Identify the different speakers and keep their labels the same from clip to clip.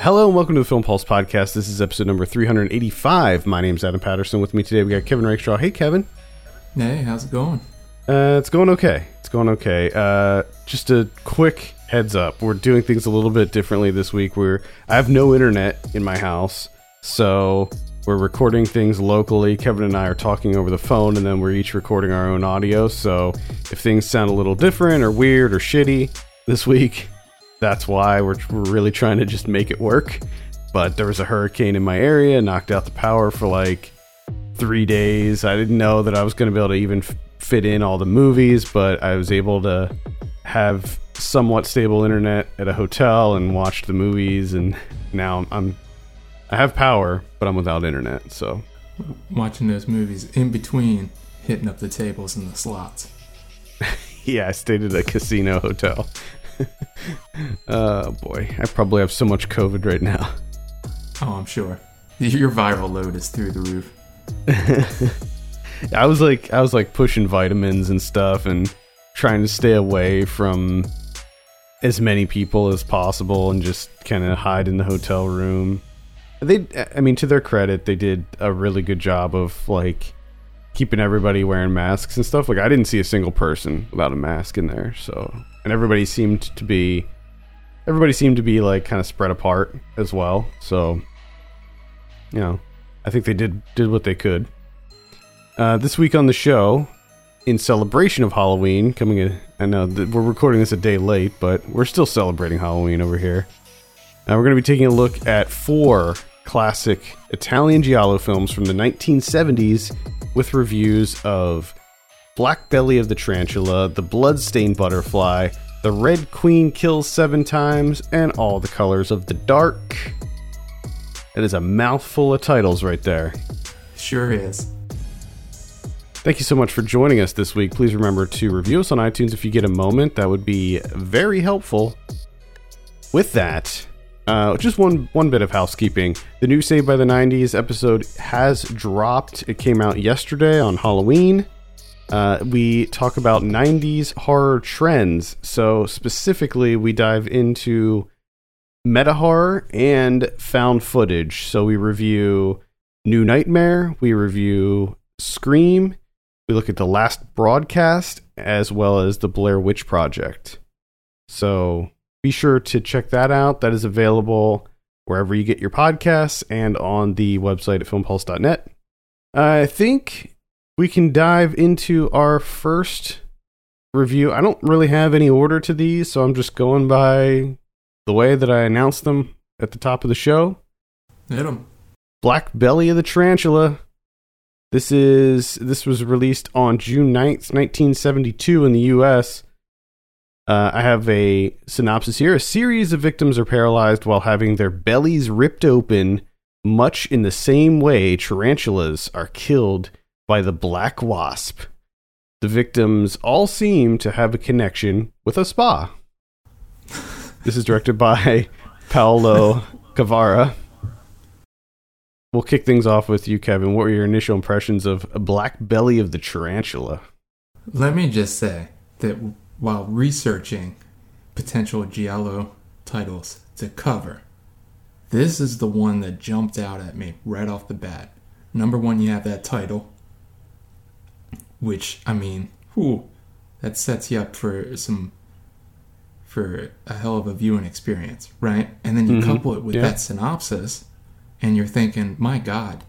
Speaker 1: Hello and welcome to the Film Pulse podcast. This is episode number 385. My name's Adam Patterson. With me today, we got Kevin Rakestraw. Hey, Kevin.
Speaker 2: Hey, how's it going?
Speaker 1: Uh, it's going okay. It's going okay. Uh, just a quick heads up. We're doing things a little bit differently this week. We're I have no internet in my house, so we're recording things locally. Kevin and I are talking over the phone, and then we're each recording our own audio. So if things sound a little different or weird or shitty this week, that's why we're, we're really trying to just make it work. But there was a hurricane in my area, knocked out the power for like three days. I didn't know that I was going to be able to even f- fit in all the movies, but I was able to have somewhat stable internet at a hotel and watch the movies. And now I'm, I'm I have power, but I'm without internet. So
Speaker 2: Watching those movies in between hitting up the tables and the slots.
Speaker 1: yeah, I stayed at a casino hotel. oh boy, I probably have so much COVID right now.
Speaker 2: Oh, I'm sure. Your viral load is through the roof.
Speaker 1: I was like, I was like pushing vitamins and stuff, and trying to stay away from as many people as possible, and just kind of hide in the hotel room. They, I mean, to their credit, they did a really good job of like keeping everybody wearing masks and stuff. Like, I didn't see a single person without a mask in there. So, and everybody seemed to be, everybody seemed to be like kind of spread apart as well. So, you know, I think they did did what they could. Uh, this week on the show, in celebration of Halloween, coming in, I know that we're recording this a day late, but we're still celebrating Halloween over here. Uh, we're going to be taking a look at four classic Italian giallo films from the 1970s with reviews of Black Belly of the Tarantula, The Bloodstained Butterfly, The Red Queen Kills Seven Times, and All the Colors of the Dark. That is a mouthful of titles right there.
Speaker 2: Sure is.
Speaker 1: Thank you so much for joining us this week. Please remember to review us on iTunes if you get a moment. That would be very helpful. With that, uh, just one one bit of housekeeping. The new Saved by the 90s episode has dropped. It came out yesterday on Halloween. Uh, we talk about 90s horror trends. So specifically, we dive into meta horror and found footage. So we review New Nightmare, we review Scream, we look at the last broadcast, as well as the Blair Witch Project. So be sure to check that out. That is available wherever you get your podcasts and on the website at filmpulse.net. I think we can dive into our first review. I don't really have any order to these, so I'm just going by the way that I announced them at the top of the show.
Speaker 2: Hit them.
Speaker 1: Black Belly of the Tarantula. This is this was released on June 9th, 1972 in the US. Uh, I have a synopsis here. A series of victims are paralyzed while having their bellies ripped open, much in the same way tarantulas are killed by the black wasp. The victims all seem to have a connection with a spa. this is directed by Paolo Cavara. We'll kick things off with you, Kevin. What were your initial impressions of Black Belly of the Tarantula?
Speaker 2: Let me just say that while researching potential Giallo titles to cover, this is the one that jumped out at me right off the bat. Number one, you have that title, which I mean, whew, that sets you up for some for a hell of a viewing experience, right? And then you
Speaker 1: Mhm.
Speaker 2: couple it with
Speaker 1: Yeah.
Speaker 2: that synopsis, and you're thinking, my God,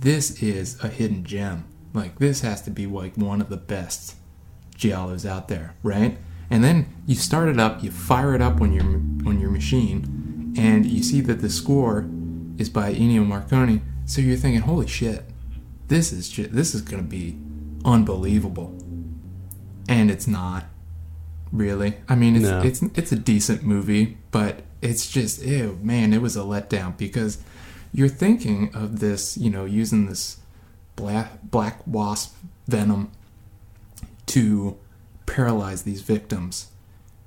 Speaker 2: this is a hidden gem. Like this has to be like one of the best giallos out there, right? And then you start it up, you fire it up on your on your machine, and you see that the score is by Ennio Morricone. So you're thinking, holy shit, this is ju- this is gonna be unbelievable, and it's not really. I mean, it's
Speaker 1: No.
Speaker 2: it's it's a decent movie, but it's just ew, man, it was a letdown because you're thinking of this, you know, using this black black wasp venom to paralyze these victims,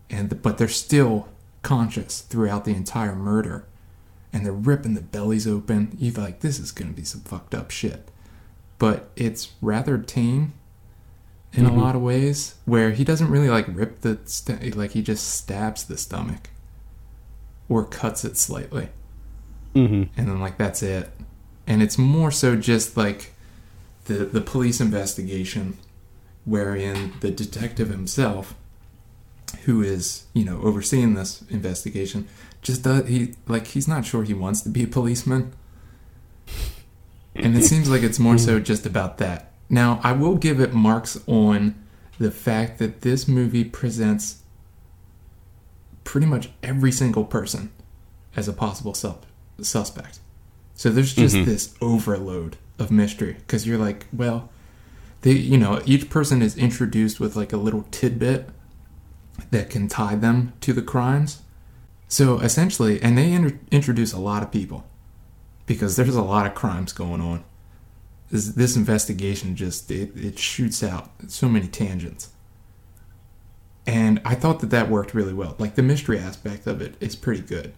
Speaker 2: and but they're still conscious throughout the entire murder, and they're ripping the bellies open. You're like, this is gonna be some fucked up shit, but it's rather tame in
Speaker 1: Mhm.
Speaker 2: a lot of ways, where he doesn't really like rip the st- like he just stabs the stomach. or cuts it slightly.
Speaker 1: hmm
Speaker 2: and then like that's it and it's more so just like the the police investigation wherein the detective himself who is you know overseeing this investigation just does he like he's not sure he wants to be a policeman and it seems like it's more so just about that now i will give it marks on the fact that this movie presents pretty much every single person as a possible sus- suspect. So there's just
Speaker 1: Mhm.
Speaker 2: this overload of mystery because you're like, well, they, you know, each person is introduced with like a little tidbit that can tie them to the crimes. So essentially, and they inter- introduce a lot of people because there's a lot of crimes going on. This, this investigation just it, it shoots out so many tangents and I thought that that worked really well. Like the mystery aspect of it is pretty good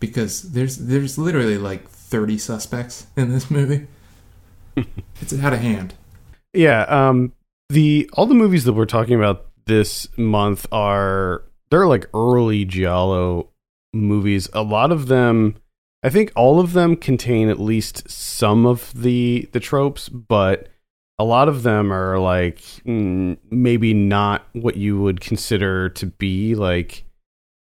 Speaker 2: because there's there's literally like 30 suspects in this movie. it's out of hand.
Speaker 1: Yeah, um the all the movies that we're talking about this month are they're like early Giallo movies. A lot of them I think all of them contain at least some of the the tropes, but a lot of them are like mm, maybe not what you would consider to be like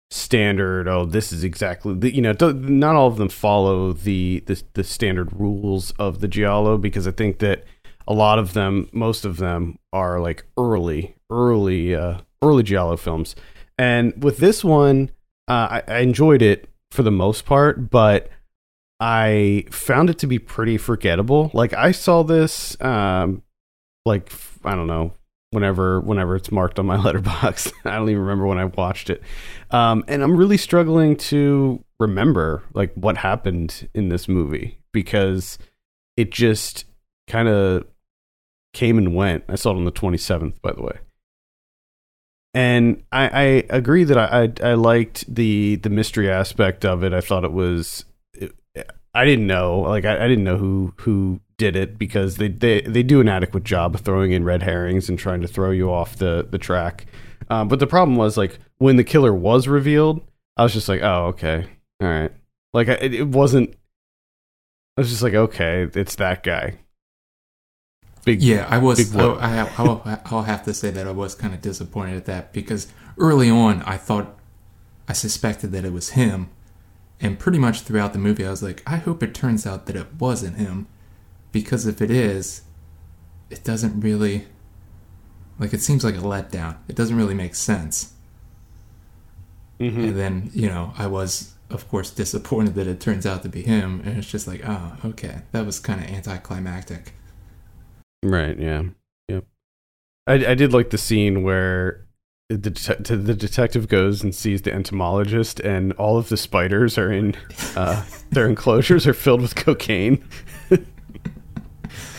Speaker 1: standard oh this is exactly the, you know not all of them follow the, the the standard rules of the giallo because i think that a lot of them most of them are like early early uh early giallo films. And with this one uh, I, I enjoyed it for the most part but i found it to be pretty forgettable like i saw this um like I don't know whenever whenever it's marked on my Letterboxd i don't even remember when i watched it um and i'm really struggling to remember like what happened in this movie because it just kind of came and went. I saw it on the 27th, by the way. And I, I agree that I, I I liked the the mystery aspect of it. I thought it was I didn't know like I, I didn't know who who did it because they, they they do an adequate job of throwing in red herrings and trying to throw you off the the track. Um, but the problem was like when the killer was revealed, I was just like, oh okay, all right. Like it, it wasn't. I was just like, okay, it's that guy. Big
Speaker 2: Yeah, I was. I, I, I'll, I'll have to say that I was kind of disappointed at that because early on I thought I suspected that it was him, and pretty much throughout the movie I was like, I hope it turns out that it wasn't him, because if it is, it doesn't really. Like it seems like a letdown. It doesn't really make sense.
Speaker 1: Mhm.
Speaker 2: And then you know I was of course disappointed that it turns out to be him, and it's just like, oh, okay, that was kind of anticlimactic.
Speaker 1: Right. Yeah. Yep. I I did like the scene where the det- the detective goes and sees the entomologist, and all of the spiders are in uh, their enclosures are filled with cocaine.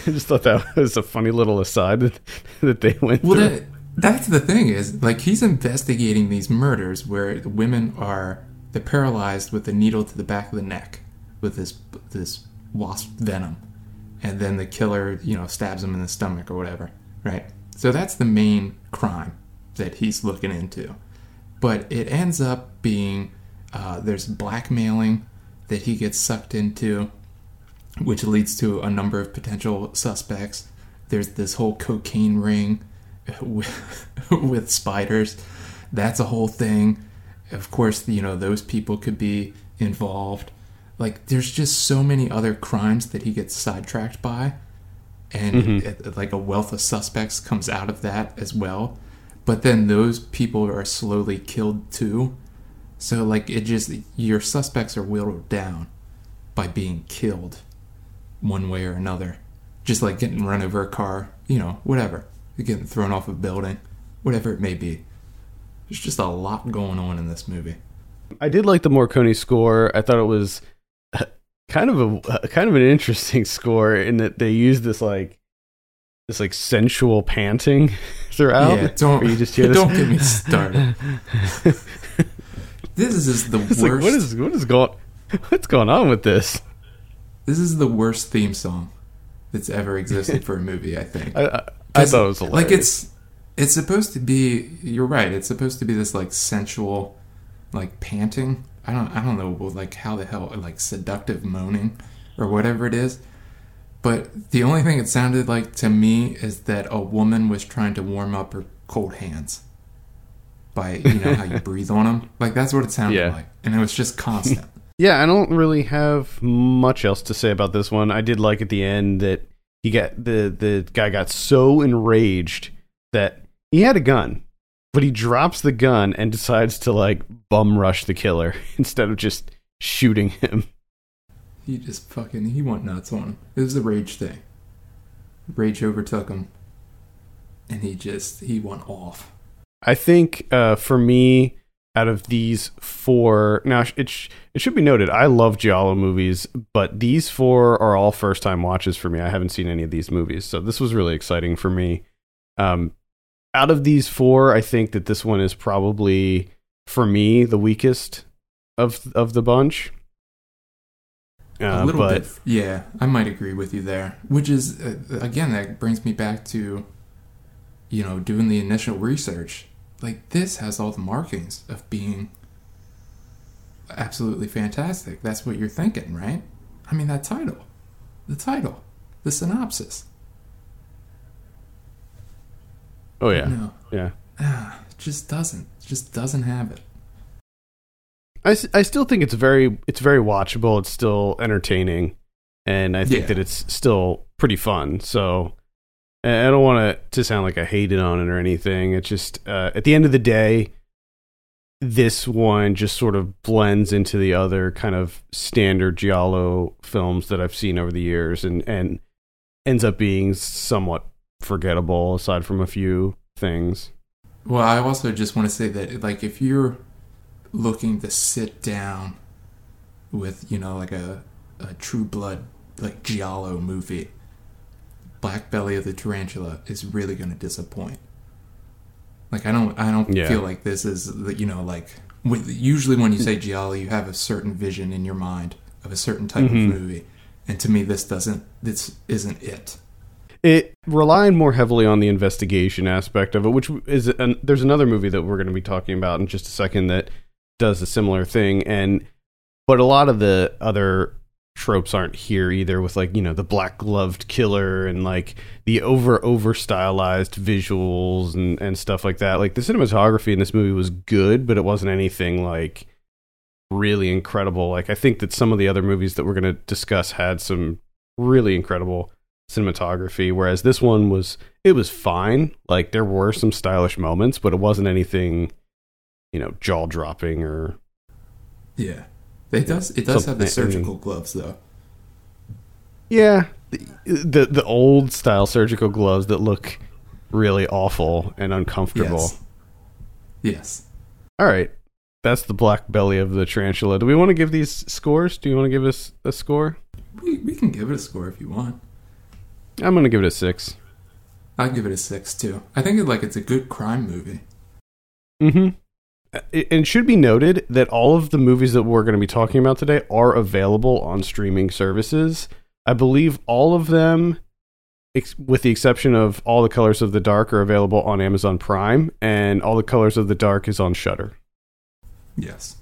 Speaker 1: I just thought that was a funny little aside that, that they went
Speaker 2: Well,
Speaker 1: through.
Speaker 2: that, that's the thing is, like, he's investigating these murders where the women are they're paralyzed with a needle to the back of the neck with this this wasp venom, and then the killer, you know, stabs him in the stomach or whatever, right? So that's the main crime that he's looking into, but it ends up being uh, there's blackmailing that he gets sucked into which leads to a number of potential suspects. There's this whole cocaine ring with, with spiders. That's a whole thing. Of course, you know, those people could be involved. Like, there's just so many other crimes that he gets sidetracked by. And
Speaker 1: Mhm.
Speaker 2: it- like a wealth of suspects comes out of that as well. But then those people are slowly killed too. So, like, it just, your suspects are whittled down by being killed one way or another. Just like getting run over a car, you know, whatever. Getting thrown off a building, whatever it may be. There's just a lot going on in this movie.
Speaker 1: I did like the Morricone score. I thought it was kind of a kind of an interesting score in that they use this like this like sensual panting throughout.
Speaker 2: Yeah, don't-
Speaker 1: you just hear this-
Speaker 2: don't get me started. This is the
Speaker 1: It's
Speaker 2: worst.
Speaker 1: like what is what is going what's going on with this?
Speaker 2: this is the worst theme song that's ever existed for a movie. I think.
Speaker 1: I I, I
Speaker 2: 'Cause,
Speaker 1: thought it was hilarious.
Speaker 2: like it's it's supposed to be. You're right. It's supposed to be this like sensual, like panting, I don't I don't know like how the hell like seductive moaning or whatever it is. But the only thing it sounded like to me is that a woman was trying to warm up her cold hands by you know how you breathe on them. Like that's what it sounded
Speaker 1: Yeah.
Speaker 2: like, and it was just constant.
Speaker 1: Yeah, I don't really have much else to say about this one. I did like at the end that he got the the guy got so enraged that he had a gun, but he drops the gun and decides to like bum rush the killer instead of just shooting him.
Speaker 2: he just fucking he went nuts on him. It was the rage thing. Rage overtook him, and he just he went off.
Speaker 1: I think uh, for me, out of these four, now it sh- it should be noted, I love giallo movies, but these four are all first time watches for me. I haven't seen any of these movies, so this was really exciting for me. Um, out of these four, I think that this one is probably for me the weakest of of the bunch.
Speaker 2: a
Speaker 1: Uh,
Speaker 2: little
Speaker 1: but
Speaker 2: bit, yeah, I might agree with you there. Which is uh, again that brings me back to, you know, doing the initial research. Like this has all the markings of being absolutely fantastic. That's what you're thinking, right? I mean, that title, the title, the synopsis.
Speaker 1: Oh yeah,
Speaker 2: No,
Speaker 1: yeah.
Speaker 2: ah, it just doesn't, just doesn't have it.
Speaker 1: I, I still think it's very it's very watchable. It's still entertaining, and I think
Speaker 2: Yeah.
Speaker 1: that it's still pretty fun. So I I don't want it to sound like I hated on it or anything. It's just uh, at the end of the day, this one just sort of blends into the other kind of standard giallo films that I've seen over the years, and and ends up being somewhat forgettable aside from a few things.
Speaker 2: Well, I also just want to say that, like, if you're looking to sit down with, you know, like a, a true blood, like, Giallo movie, Black Belly of the Tarantula is really going to disappoint. Like, I don't, I don't
Speaker 1: Yeah.
Speaker 2: feel like this is, the- you know, like, with, usually when you say Giallo, you have a certain vision in your mind of a certain type
Speaker 1: Mhm.
Speaker 2: of movie. And to me, this doesn't, this isn't it.
Speaker 1: It relied more heavily on the investigation aspect of it, which is an, there's another movie that we're going to be talking about in just a second that does a similar thing, and but a lot of the other tropes aren't here either with like you know the black gloved killer and like the over over stylized visuals and and stuff like that. Like the cinematography in this movie was good but it wasn't anything like really incredible. Like i think that some of the other movies that we're going to discuss had some really incredible cinematography whereas this one was it was fine like there were some stylish moments but it wasn't anything you know jaw dropping or
Speaker 2: Yeah. It does, it does have the surgical gloves, though.
Speaker 1: yeah the, the old style surgical gloves that look really awful and uncomfortable
Speaker 2: Yes. Yes.
Speaker 1: all right that's the black belly of the tarantula do we want to give these scores do you want to give us a score
Speaker 2: We, we can give it a score if you want.
Speaker 1: I'm going to give it a six
Speaker 2: I'll give it a six too. I think it, like it's a good crime movie.
Speaker 1: Mm-hmm. It, and it should be noted that all of the movies that we're going to be talking about today are available on streaming services. I believe all of them, ex- with the exception of All the Colors of the Dark, are available on Amazon Prime, and All the Colors of the Dark is on Shudder.
Speaker 2: Yes.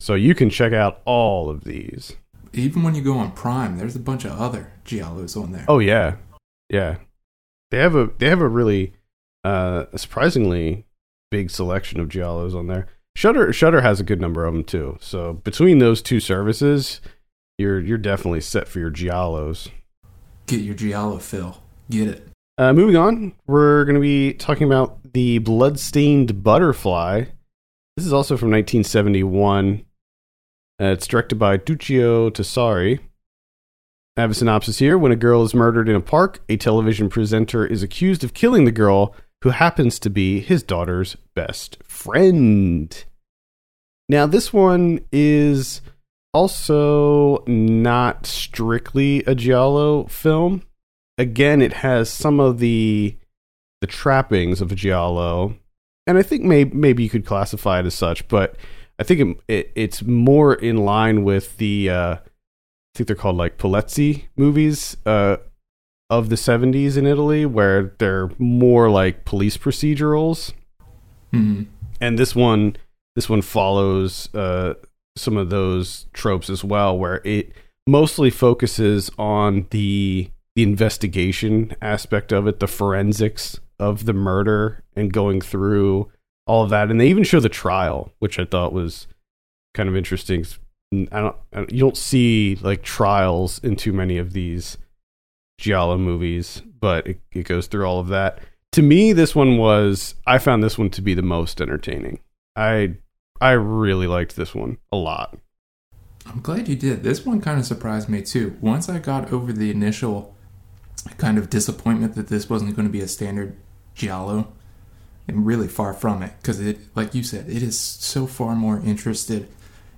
Speaker 1: So you can check out all of these.
Speaker 2: Even when you go on Prime, there's a bunch of other giallos on there.
Speaker 1: Oh yeah, yeah. They have a they have a really uh, surprisingly big selection of giallos on there. Shudder Shudder has a good number of them too. So between those two services, you're you're definitely set for your giallos.
Speaker 2: Get your giallo fill. Get it.
Speaker 1: Uh, moving on, we're going to be talking about the Bloodstained Butterfly. This is also from 1971. Uh, it's directed by Duccio Tessari. I have a synopsis here. When a girl is murdered in a park, a television presenter is accused of killing the girl who happens to be his daughter's best friend. Now, this one is also not strictly a Giallo film again it has some of the the trappings of a giallo and i think may, maybe you could classify it as such but i think it, it, it's more in line with the uh, i think they're called like Polizzi movies uh, of the 70s in italy where they're more like police procedurals.
Speaker 2: Hmm
Speaker 1: and this one this one follows uh, some of those tropes as well, where it mostly focuses on the the investigation aspect of it, the forensics of the murder, and going through all of that. And they even show the trial, which I thought was kind of interesting. I don't, you don't see like trials in too many of these Giallo movies, but it, it goes through all of that. To me, this one was I found this one to be the most entertaining. I I really liked this one a lot.
Speaker 2: I'm glad you did. This one kind of surprised me too. Once I got over the initial kind of disappointment that this wasn't going to be a standard Giallo, and really far from it, because it, like you said, it is so far more interested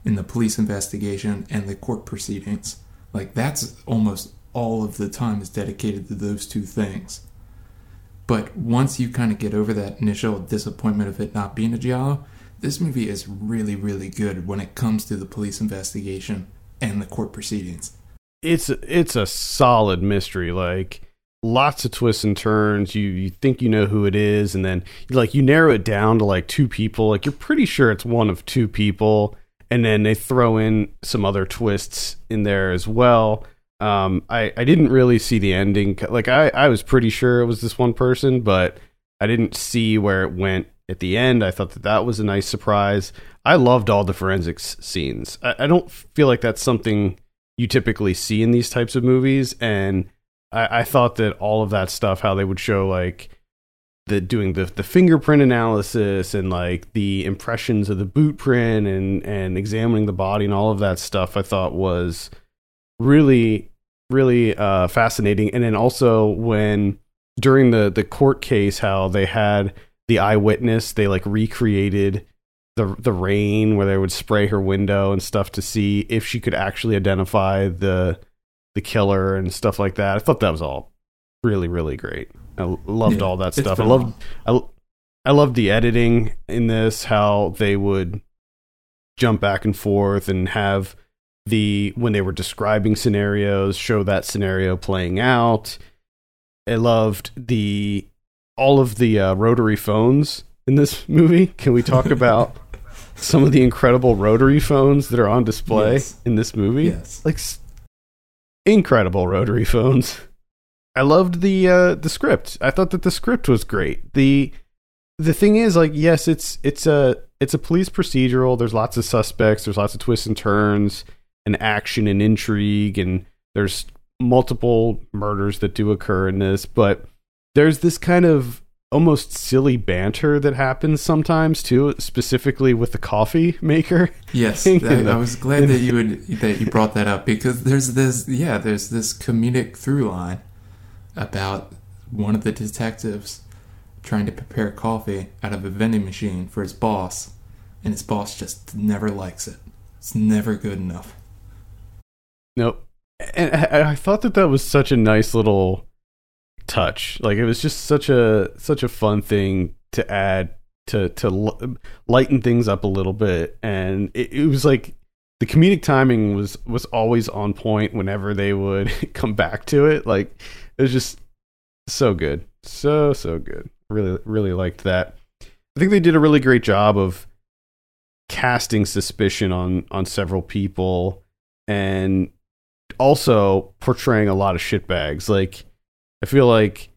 Speaker 2: in the police investigation and the court proceedings. Like that's almost all of the time is dedicated to those two things. But once you kind of get over that initial disappointment of it not being a Giallo, this movie is really, really good when it comes to the police investigation and the court proceedings.
Speaker 1: It's it's a solid mystery. Like lots of twists and turns. You you think you know who it is, and then like you narrow it down to like two people. Like you're pretty sure it's one of two people, and then they throw in some other twists in there as well. Um, I I didn't really see the ending. Like I I was pretty sure it was this one person, but I didn't see where it went at the end. I thought that that was a nice surprise. I loved all the forensics scenes. I, I don't feel like that's something you typically see in these types of movies, and I, I thought that all of that stuff, how they would show like the doing the the fingerprint analysis and like the impressions of the boot print and and examining the body and all of that stuff, I thought was really really uh, fascinating. And then also when during the the court case, how they had the eyewitness they like recreated the the rain where they would spray her window and stuff to see if she could actually identify the the killer and stuff like that. I thought that was all really really great. I loved yeah, all that stuff. I loved I, I loved the editing in this how they would jump back and forth and have the when they were describing scenarios show that scenario playing out. I loved the all of the uh, rotary phones in this movie. Can we talk about some of the incredible rotary phones that are on display yes. in this movie?
Speaker 2: Yes.
Speaker 1: Like incredible rotary phones. I loved the uh, the script. I thought that the script was great. The the thing is like yes, it's it's a it's a police procedural. There's lots of suspects, there's lots of twists and turns and action and intrigue and there's multiple murders that do occur in this, but there's this kind of almost silly banter that happens sometimes too, specifically with the coffee maker.
Speaker 2: Yes, I, I was glad that you would that you brought that up because there's this yeah there's this comedic through line about one of the detectives trying to prepare coffee out of a vending machine for his boss, and his boss just never likes it. It's never good enough.
Speaker 1: Nope. And I, I thought that that was such a nice little touch. Like it was just such a such a fun thing to add to to lighten things up a little bit, and it, it was like the comedic timing was was always on point whenever they would come back to it. Like it was just so good, so so good. Really really liked that. I think they did a really great job of casting suspicion on on several people and also portraying a lot of shitbags. Like I feel like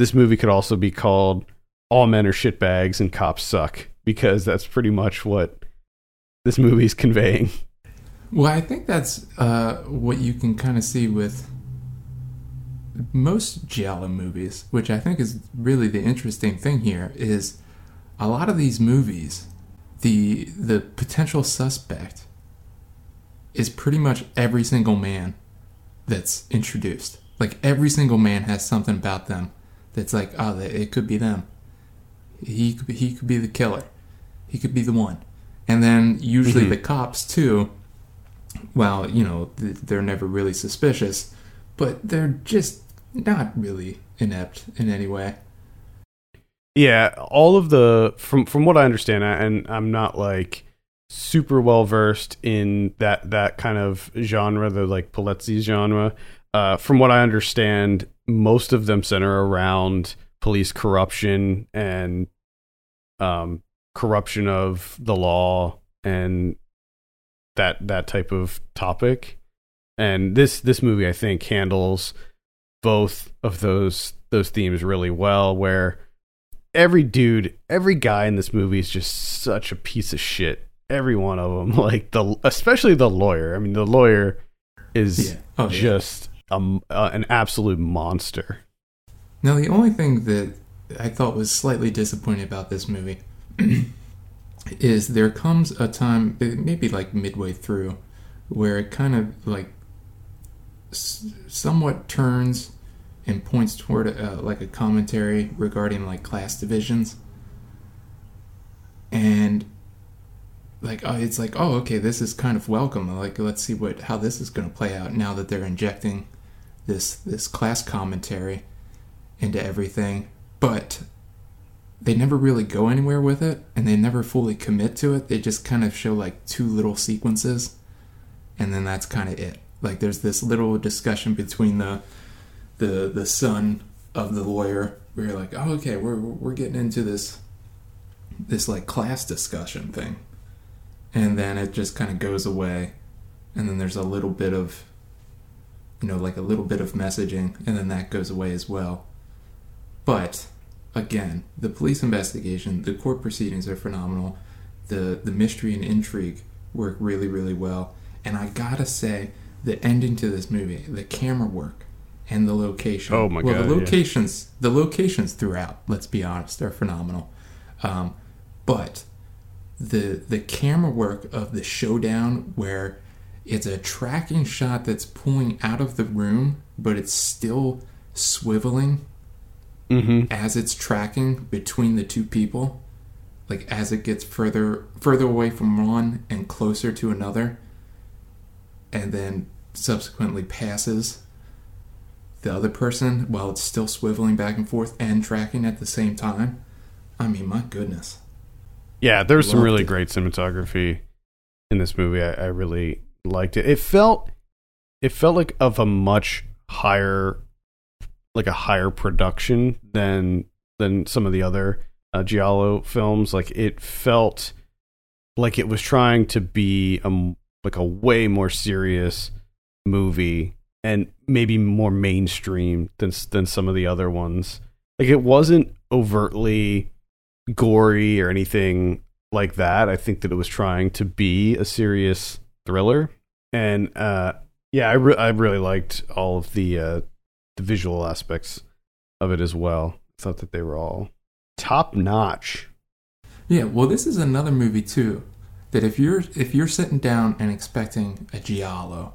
Speaker 1: this movie could also be called All Men Are Shitbags and Cops Suck because that's pretty much what this movie's conveying.
Speaker 2: Well, I think that's uh, what you can kind of see with most Giallo movies, which I think is really the interesting thing here is a lot of these movies, the the potential suspect is pretty much every single man that's introduced. Like every single man has something about them that's like, oh, it could be them. He could be, he could be the killer. He could be the one. And then usually mm-hmm. the cops too. Well, you know, they're never really suspicious, but they're just not really inept in any way.
Speaker 1: Yeah, all of the from from what I understand, and I'm not like super well versed in that that kind of genre, the like Polizzi genre uh, from what I understand, most of them center around police corruption and um, corruption of the law and that that type of topic. And this this movie I think handles both of those those themes really well where every dude, every guy in this movie is just such a piece of shit. Every one of them, like the especially the lawyer. I mean, the lawyer is
Speaker 2: Yeah. Oh,
Speaker 1: just um, uh, an absolute monster.
Speaker 2: Now, the only thing that I thought was slightly disappointing about this movie is there comes a time, maybe like midway through, where it kind of like s- somewhat turns and points toward uh, like a commentary regarding like class divisions. And like oh, it's like oh okay this is kind of welcome like let's see what how this is going to play out now that they're injecting this this class commentary into everything, but they never really go anywhere with it and they never fully commit to it. They just kind of show like two little sequences and then that's kind of it. Like there's this little discussion between the the the son of the lawyer where you're like, "Oh, okay, we're we're getting into this this like class discussion thing." And then it just kind of goes away and then there's a little bit of you know, like a little bit of messaging, and then that goes away as well. But again, the police investigation, the court proceedings are phenomenal. The the mystery and intrigue work really, really well. And I gotta say, the ending to this movie, the camera work and the location.
Speaker 1: Oh my
Speaker 2: well,
Speaker 1: God,
Speaker 2: the
Speaker 1: yeah.
Speaker 2: locations, the locations throughout. Let's be honest, are phenomenal. Um, but the the camera work of the showdown where it's a tracking shot that's pulling out of the room, but it's still swiveling
Speaker 1: Mm-hmm.
Speaker 2: as it's tracking between the two people. Like as it gets further further away from one and closer to another, and then subsequently passes the other person while it's still swiveling back and forth and tracking at the same time. I mean, my goodness.
Speaker 1: Yeah, there was some really
Speaker 2: it.
Speaker 1: great cinematography in this movie. I, I really liked it. It felt it felt like of a much higher like a higher production than than some of the other uh, Giallo films. Like it felt like it was trying to be a like a way more serious movie and maybe more mainstream than than some of the other ones. Like it wasn't overtly gory or anything like that. I think that it was trying to be a serious thriller, and uh, yeah, I re- I really liked all of the uh, the visual aspects of it as well. I thought that they were all top notch.
Speaker 2: Yeah, well, this is another movie too that if you're if you're sitting down and expecting a giallo,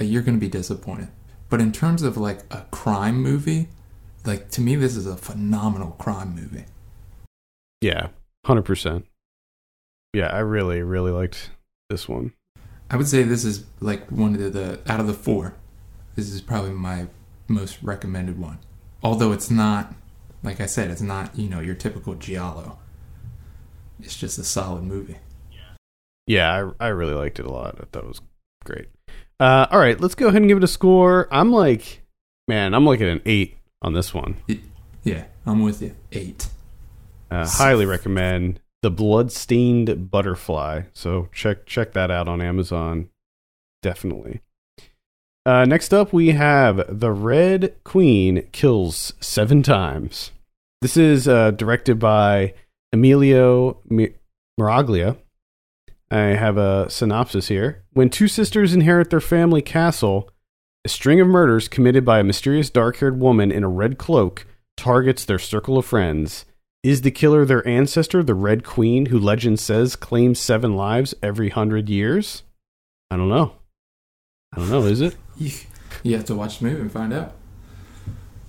Speaker 2: uh, you're going to be disappointed. But in terms of like a crime movie, like to me, this is a phenomenal crime movie.
Speaker 1: Yeah, hundred percent. Yeah, I really really liked this one.
Speaker 2: I would say this is like one of the, the out of the four. This is probably my most recommended one. Although it's not, like I said, it's not you know your typical giallo. It's just a solid movie.
Speaker 1: Yeah, I, I really liked it a lot. I thought it was great. Uh, all right, let's go ahead and give it a score. I'm like, man, I'm like at an eight on this one.
Speaker 2: Yeah, I'm with you. Eight.
Speaker 1: Uh, highly recommend the Bloodstained Butterfly. So check check that out on Amazon. Definitely. Uh, next up, we have The Red Queen Kills Seven Times. This is uh, directed by Emilio Mi- Miraglia. I have a synopsis here. When two sisters inherit their family castle, a string of murders committed by a mysterious dark haired woman in a red cloak targets their circle of friends. Is the killer their ancestor, the Red Queen, who legend says claims seven lives every hundred years? I don't know. I don't know, is it?
Speaker 2: You, have to watch the movie and find out.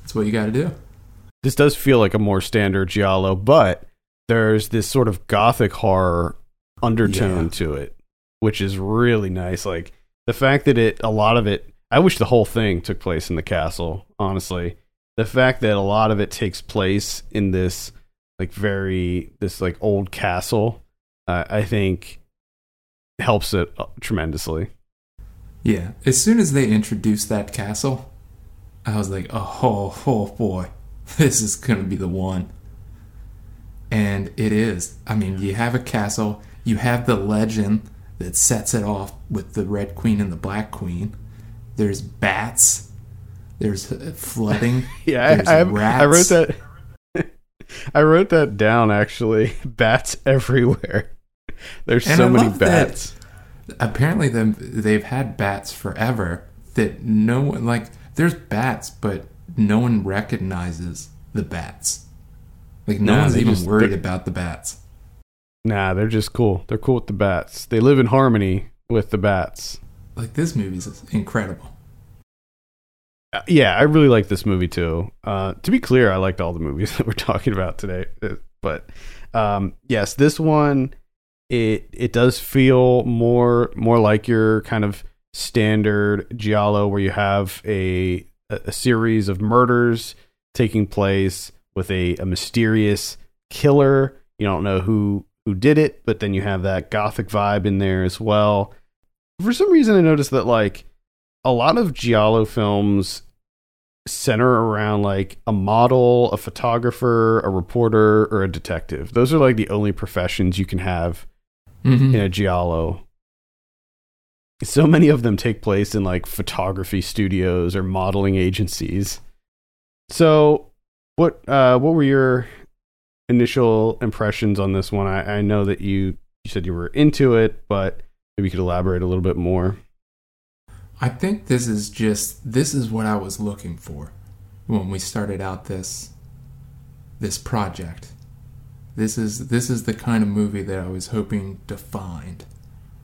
Speaker 2: That's what you got to do.
Speaker 1: This does feel like a more standard Giallo, but there's this sort of gothic horror undertone
Speaker 2: Yeah.
Speaker 1: to it, which is really nice. Like the fact that it, a lot of it, I wish the whole thing took place in the castle, honestly. The fact that a lot of it takes place in this, like, very, this, like, old castle, uh, I think helps it uh, tremendously.
Speaker 2: Yeah. As soon as they introduced that castle, I was like, oh, oh boy, this is going to be the one. And it is. I mean, you have a castle, you have the legend that sets it off with the red queen and the black queen. There's bats. There's uh, flooding.
Speaker 1: yeah,
Speaker 2: there's
Speaker 1: I, I,
Speaker 2: rats.
Speaker 1: I wrote that. I wrote that down actually. Bats everywhere. There's
Speaker 2: And
Speaker 1: so
Speaker 2: I
Speaker 1: many bats.
Speaker 2: Apparently, them they've had bats forever. That no one like. There's bats, but no one recognizes the bats. Like no
Speaker 1: Nah,
Speaker 2: one's even
Speaker 1: just-
Speaker 2: worried about the bats.
Speaker 1: Nah, they're just cool. They're cool with the bats. They live in harmony with the bats.
Speaker 2: Like this movie's incredible.
Speaker 1: Uh, yeah, I really like this movie too. Uh, to be clear, I liked all the movies that we're talking about today, Uh, but um, yes, this one it it does feel more more like your kind of standard giallo, where you have a a series of murders taking place with a, a mysterious killer. You don't know who who did it, but then you have that gothic vibe in there as well. For some reason, I noticed that like a lot of giallo films center around like a model, a photographer, a reporter, or a detective. Those are like the only professions you can have
Speaker 2: Mm-hmm.
Speaker 1: in a giallo. So many of them take place in like photography studios or modeling agencies. So, what uh, what were your initial impressions on this one? I, I know that you you said you were into it, but maybe you could elaborate a little bit more.
Speaker 2: I think this is just this is what I was looking for when we started out this this project. This is this is the kind of movie that I was hoping to find,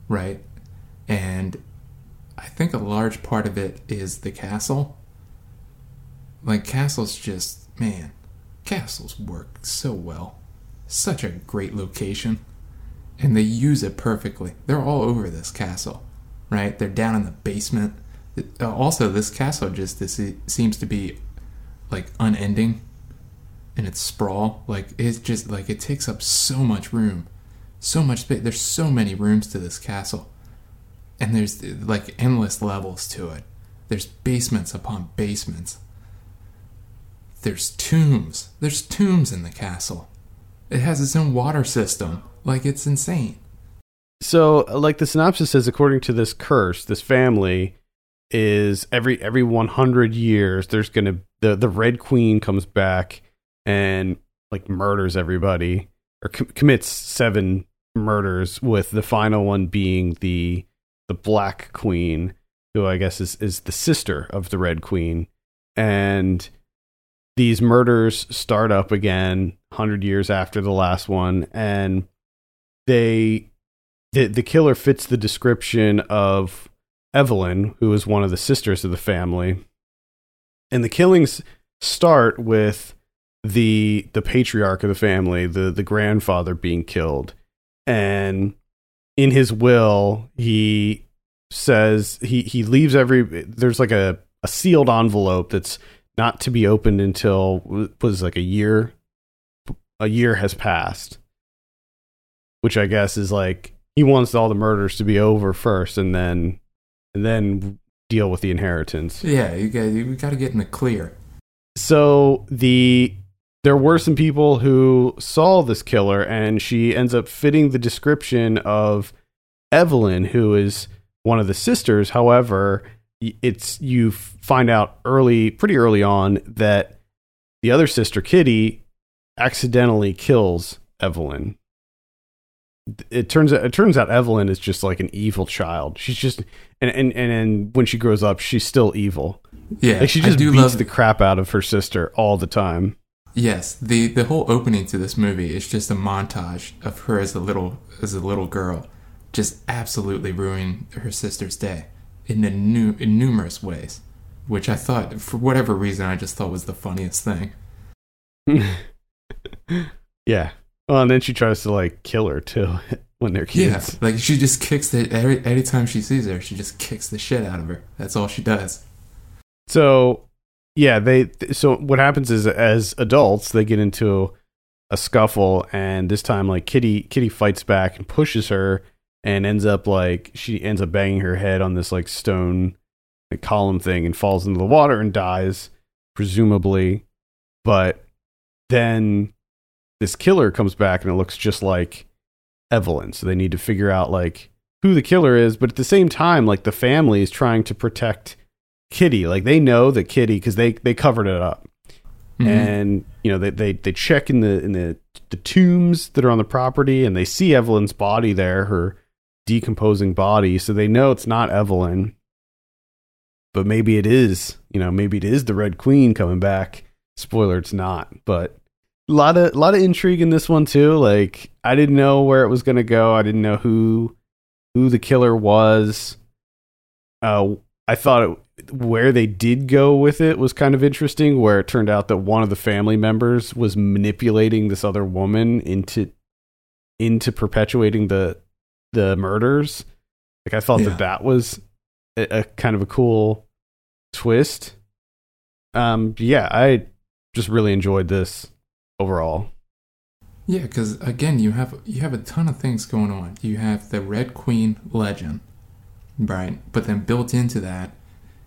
Speaker 2: right? And I think a large part of it is the castle. Like castles just man, castles work so well. Such a great location. And they use it perfectly. They're all over this castle right? They're down in the basement. Uh, Also, this castle just this seems to be like unending in its sprawl. Like it's just like it takes up so much room, so much space. There's so many rooms to this castle, and there's like endless levels to it. There's basements upon basements. There's tombs. There's tombs in the castle. It has its own water system. Like it's insane.
Speaker 1: So, like the synopsis says, according to this curse, this family is every every 100 years there's gonna the the Red Queen comes back and like murders everybody or com- commits seven murders, with the final one being the the Black Queen, who I guess is is the sister of the Red Queen, and these murders start up again 100 years after the last one and they the the killer fits the description of Evelyn, who is one of the sisters of the family. And the killings start with the the patriarch of the family, the the grandfather being killed. And in his will, he says he he leaves every there's like a a sealed envelope that's not to be opened until was like a year a year has passed. Which I guess is like he wants all the murders to be over first and then and then deal with the inheritance.
Speaker 2: Yeah, you got you got to get in the clear.
Speaker 1: So the there were some people who saw this killer and she ends up fitting the description of Evelyn who is one of the sisters. However, it's you find out early pretty early on that the other sister Kitty accidentally kills Evelyn it turns out it turns out Evelyn is just like an evil child. She's just and and and, and when she grows up, she's still evil.
Speaker 2: Yeah,
Speaker 1: Like she just
Speaker 2: do
Speaker 1: beats
Speaker 2: love
Speaker 1: the crap out of her sister all the time.
Speaker 2: Yes, the the whole opening to this movie is just a montage of her as a little as a little girl, just absolutely ruining her sister's day in a new in numerous ways, which I thought for whatever reason I just thought was the funniest thing.
Speaker 1: yeah. Well, and then she tries to like kill her too when they're kids.
Speaker 2: Yeah, like she just kicks the every every time she sees her, she just kicks the shit out of her. That's all she does.
Speaker 1: So yeah, they so what happens is as adults they get into a scuffle and this time like Kitty Kitty fights back and pushes her and ends up like she ends up banging her head on this like stone like, column thing and falls into the water and dies presumably but then this killer comes back and it looks just like Evelyn so they need to figure out like who the killer is, but at the same time, like the family is trying to protect Kitty. Like they know that Kitty because they they covered it up,
Speaker 2: Mhm.
Speaker 1: and you know they, they they check in the in the the tombs that are on the property, and they see Evelyn's body there, her decomposing body, so they know it's not Evelyn. But maybe it is, you know, maybe it is the Red Queen coming back. Spoiler, it's not. But lot of lot of intrigue in this one too. Like I didn't know where it was gonna go. I didn't know who who the killer was. Uh, I thought it, where they did go with it was kind of interesting. Where it turned out that one of the family members was manipulating this other woman into into perpetuating the the murders. Like I thought
Speaker 2: Yeah.
Speaker 1: that that was a, a kind of a cool twist. Um, yeah, I just really enjoyed this overall.
Speaker 2: Yeah, because again, you have you have a ton of things going on. You have the Red Queen legend, right? But then built into that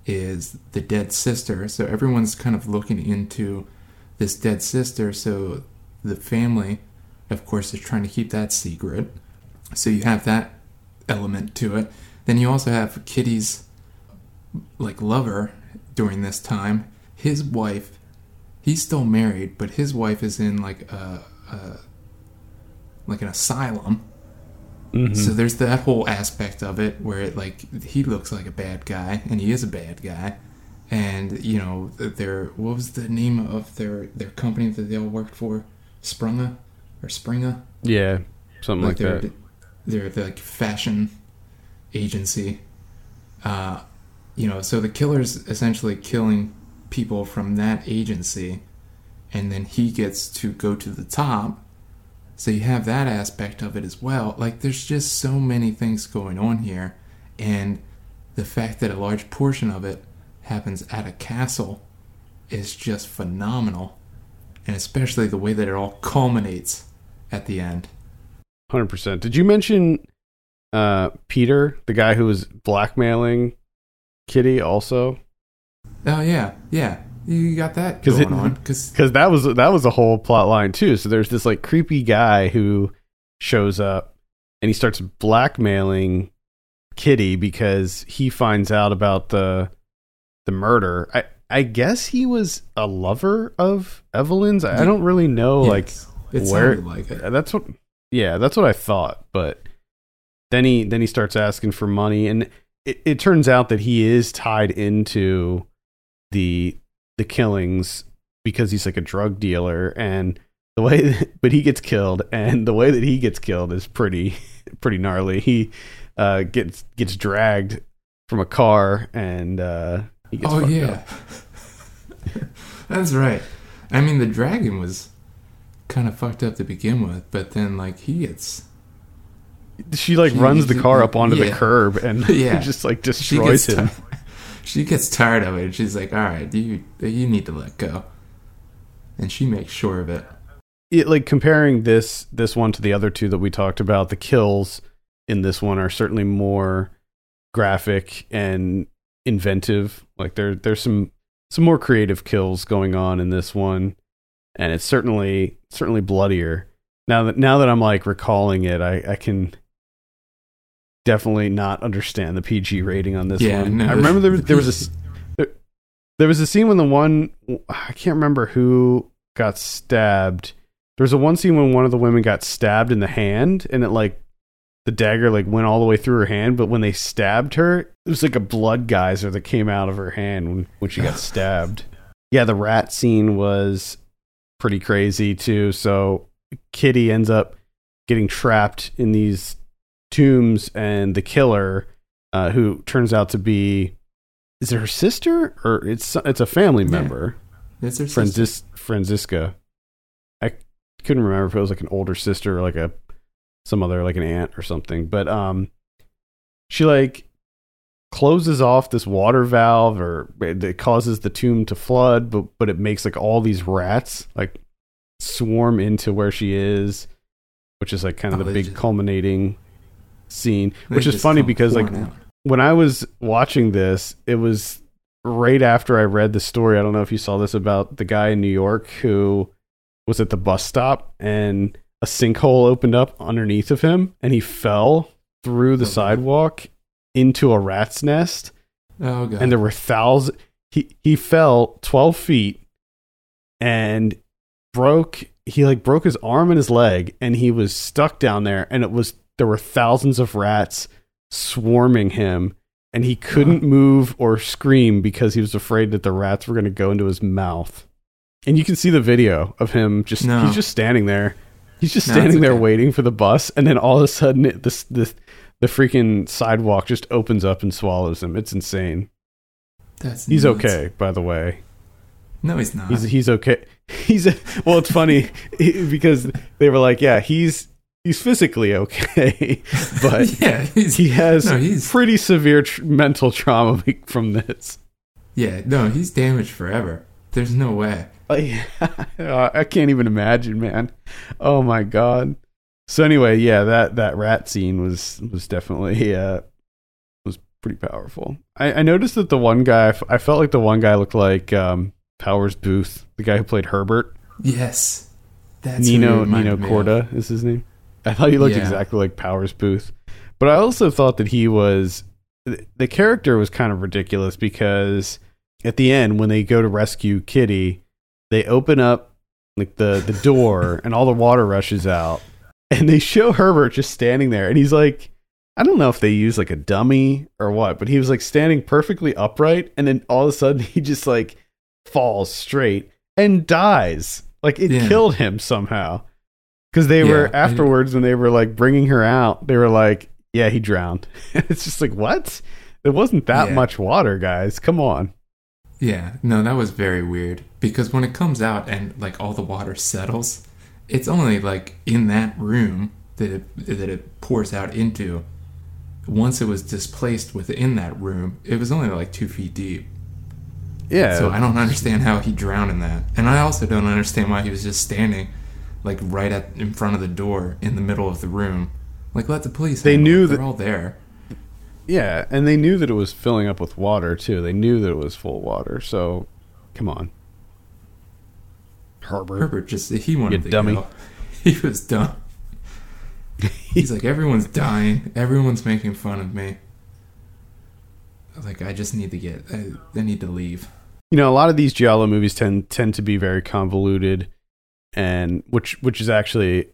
Speaker 2: is the dead sister. So everyone's kind of looking into this dead sister. So the family, of course, is trying to keep that secret. So you have that element to it. Then you also have Kitty's like lover during this time. His wife, he's still married, but his wife is in like a, a like an asylum.
Speaker 1: Mhm.
Speaker 2: So there's that whole aspect of it where it like he looks like a bad guy and he is a bad guy. And you know their what was the name of their their company that they all worked for? Sprunga or Springa?
Speaker 1: yeah, something like,
Speaker 2: they're
Speaker 1: that.
Speaker 2: they're the like fashion agency. Uh, you know, so the killer's essentially killing people from that agency, and then he gets to go to the top. So you have that aspect of it as well. Like, there's just so many things going on here, and the fact that a large portion of it happens at a castle is just phenomenal, and especially the way that it all culminates at the end.
Speaker 1: Hundred percent. Did you mention uh, Peter, the guy who was blackmailing Kitty, also?
Speaker 2: Oh yeah, yeah. You got that
Speaker 1: 'Cause
Speaker 2: going
Speaker 1: it-
Speaker 2: on because
Speaker 1: that was that was a whole plot line too. So there's this like creepy guy who shows up and he starts blackmailing Kitty because he finds out about the the murder. I I guess he was a lover of Evelyn's. I, I don't really know like
Speaker 2: it
Speaker 1: where-
Speaker 2: like it.
Speaker 1: that's what yeah that's what i thought but then he then he starts asking for money and it, it turns out that he is tied into the the killings because he's like a drug dealer and the way but he gets killed and the way that he gets killed is pretty pretty gnarly. He uh gets gets dragged from a car and uh he gets
Speaker 2: Oh yeah, that's right. I mean, the dragon was kind of fucked up to begin with, but then like he gets
Speaker 1: she like
Speaker 2: He-
Speaker 1: runs the car up onto the curb and
Speaker 2: Yeah.
Speaker 1: just like destroys him.
Speaker 2: ti- she gets tired of it. and She's like, "All right, you you need to let go," and she makes sure of it.
Speaker 1: it, like comparing this this one to the other two that we talked about, the kills in this one are certainly more graphic and inventive. Like there there's some some more creative kills going on in this one, and it's certainly certainly bloodier. Now that now that I'm like recalling it, I I can definitely not understand the PG rating on this
Speaker 2: Yeah,
Speaker 1: one.
Speaker 2: no,
Speaker 1: I remember there there was a there, there was a scene when the one I can't remember who got stabbed. There was a one scene when one of the women got stabbed in the hand, and it like the dagger like went all the way through her hand. But when they stabbed her, it was like a blood geyser that came out of her hand when when she got stabbed. Yeah, the rat scene was pretty crazy too. So Kitty ends up getting trapped in these tombs, and the killer, uh, who turns out to be, is it her sister or it's it's a family
Speaker 2: Yeah.
Speaker 1: member?
Speaker 2: It's her sister.
Speaker 1: Francis Francisca. I couldn't remember if it was like an older sister or like a some other like an aunt or something. But um she like closes off this water valve or it it causes the tomb to flood, but but it makes like all these rats like swarm into where she is, which is like kind of
Speaker 2: Oh,
Speaker 1: the big
Speaker 2: just-
Speaker 1: culminating scene. Which is funny because like
Speaker 2: out.
Speaker 1: when I was watching this, it was right after I read the story. I don't know if you saw this about the guy in New York who was at the bus stop and a sinkhole opened up underneath of him and he fell through the
Speaker 2: Okay.
Speaker 1: sidewalk into a rat's nest,
Speaker 2: Oh god.
Speaker 1: and there were thousands. He he fell twelve feet and broke. He like broke his arm and his leg, and he was stuck down there. And it was there were thousands of rats swarming him, and he couldn't move or scream because he was afraid that the rats were going to go into his mouth. And you can see the video of him just
Speaker 2: No.
Speaker 1: he's just standing there. He's just
Speaker 2: No,
Speaker 1: standing there
Speaker 2: okay.
Speaker 1: waiting for the bus, and then all of a sudden, it, this the the freaking sidewalk just opens up and swallows him. It's insane.
Speaker 2: That's
Speaker 1: He's
Speaker 2: nuts.
Speaker 1: okay, by the way.
Speaker 2: No, he's not.
Speaker 1: He's he's okay. He's well. It's funny because they were like, yeah, he's he's physically okay, but
Speaker 2: yeah,
Speaker 1: he has
Speaker 2: No,
Speaker 1: pretty severe tr- mental trauma from this.
Speaker 2: yeah, no, he's damaged forever. There's no way.
Speaker 1: Like, I can't even imagine, man. Oh my god. So anyway, yeah, that that rat scene was was definitely uh was pretty powerful. I, I noticed that the one guy, I felt like the one guy looked like um, Powers Boothe, the guy who played Herbert.
Speaker 2: Yes, that's
Speaker 1: Nino Nino. Korda is his name. I thought he looked
Speaker 2: Yeah.
Speaker 1: exactly like Powers Boothe, but I also thought that he was the character was kind of ridiculous because at the end when they go to rescue Kitty, they open up like the the door and all the water rushes out, and they show Herbert just standing there, and he's like. I don't know if they use like a dummy or what, but he was like standing perfectly upright, and then all of a sudden he just like falls straight and dies. Like it
Speaker 2: Yeah.
Speaker 1: killed him somehow. Because they were
Speaker 2: Yeah, I-
Speaker 1: afterwards when they were like bringing her out, they were like, "Yeah, he drowned." it's just like what? It wasn't that
Speaker 2: Yeah.
Speaker 1: much water, guys. Come on.
Speaker 2: Yeah, no, that was very weird because when it comes out and like all the water settles, it's only like in that room that it, that it pours out into. Once it was displaced within that room, it was only like two feet deep.
Speaker 1: Yeah,
Speaker 2: So I don't understand how he drowned in that, and I also don't understand why he was just standing, like right at in front of the door in the middle of the room. Like let the police.
Speaker 1: They knew
Speaker 2: it.
Speaker 1: that-
Speaker 2: they're all there.
Speaker 1: yeah, and they knew that it was filling up with water too. They knew that it was full of water. So, come on, Herbert.
Speaker 2: Herbert just he wanted
Speaker 1: You
Speaker 2: to
Speaker 1: dummy.
Speaker 2: go. He was dumb. He's like everyone's dying. Everyone's making fun of me. I Like I just need to get. I, I need to leave.
Speaker 1: you know, a lot of these giallo movies tend tend to be very convoluted, and which which is actually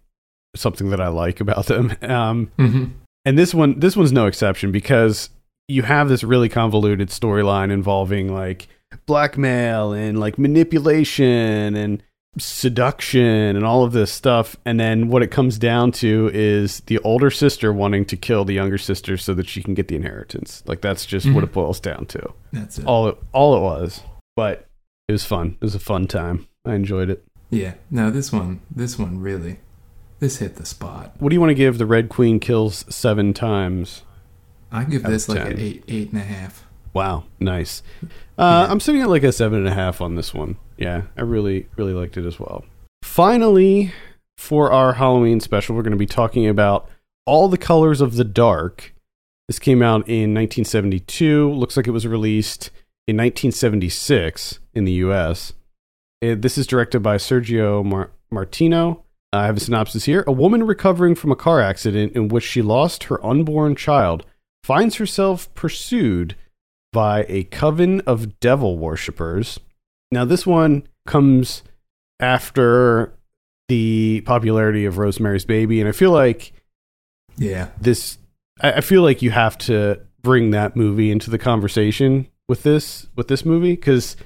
Speaker 1: something that I like about them. Um,
Speaker 2: Mm-hmm.
Speaker 1: and this one this one's no exception because you have this really convoluted storyline involving like blackmail and like manipulation and seduction and all of this stuff and then what it comes down to is the older sister wanting to kill the younger sister so that she can get the inheritance like that's just what
Speaker 2: Mhm.
Speaker 1: it boils down to
Speaker 2: That's it.
Speaker 1: all it all it was but it was fun it was a fun time i enjoyed it
Speaker 2: Yeah. No, this one. This one really. This hit the spot.
Speaker 1: what do you want to give the red queen kills seven times
Speaker 2: I give this like
Speaker 1: 10.
Speaker 2: an eight, eight and a half.
Speaker 1: Wow, nice. Uh,
Speaker 2: Yeah.
Speaker 1: I'm sitting at like a seven and a half on this one. Yeah, I really, really liked it as well. Finally, for our Halloween special, we're going to be talking about All the Colors of the Dark. This came out in 1972. Looks like it was released in 1976 in the US. Uh, this is directed by Sergio Mar- Martino. I have a synopsis here. A woman recovering from a car accident in which she lost her unborn child finds herself pursued by a coven of devil worshippers. Now, this one comes after the popularity of Rosemary's Baby, and I feel like
Speaker 2: Yeah.
Speaker 1: this. I I feel like you have to bring that movie into the conversation with this with this movie because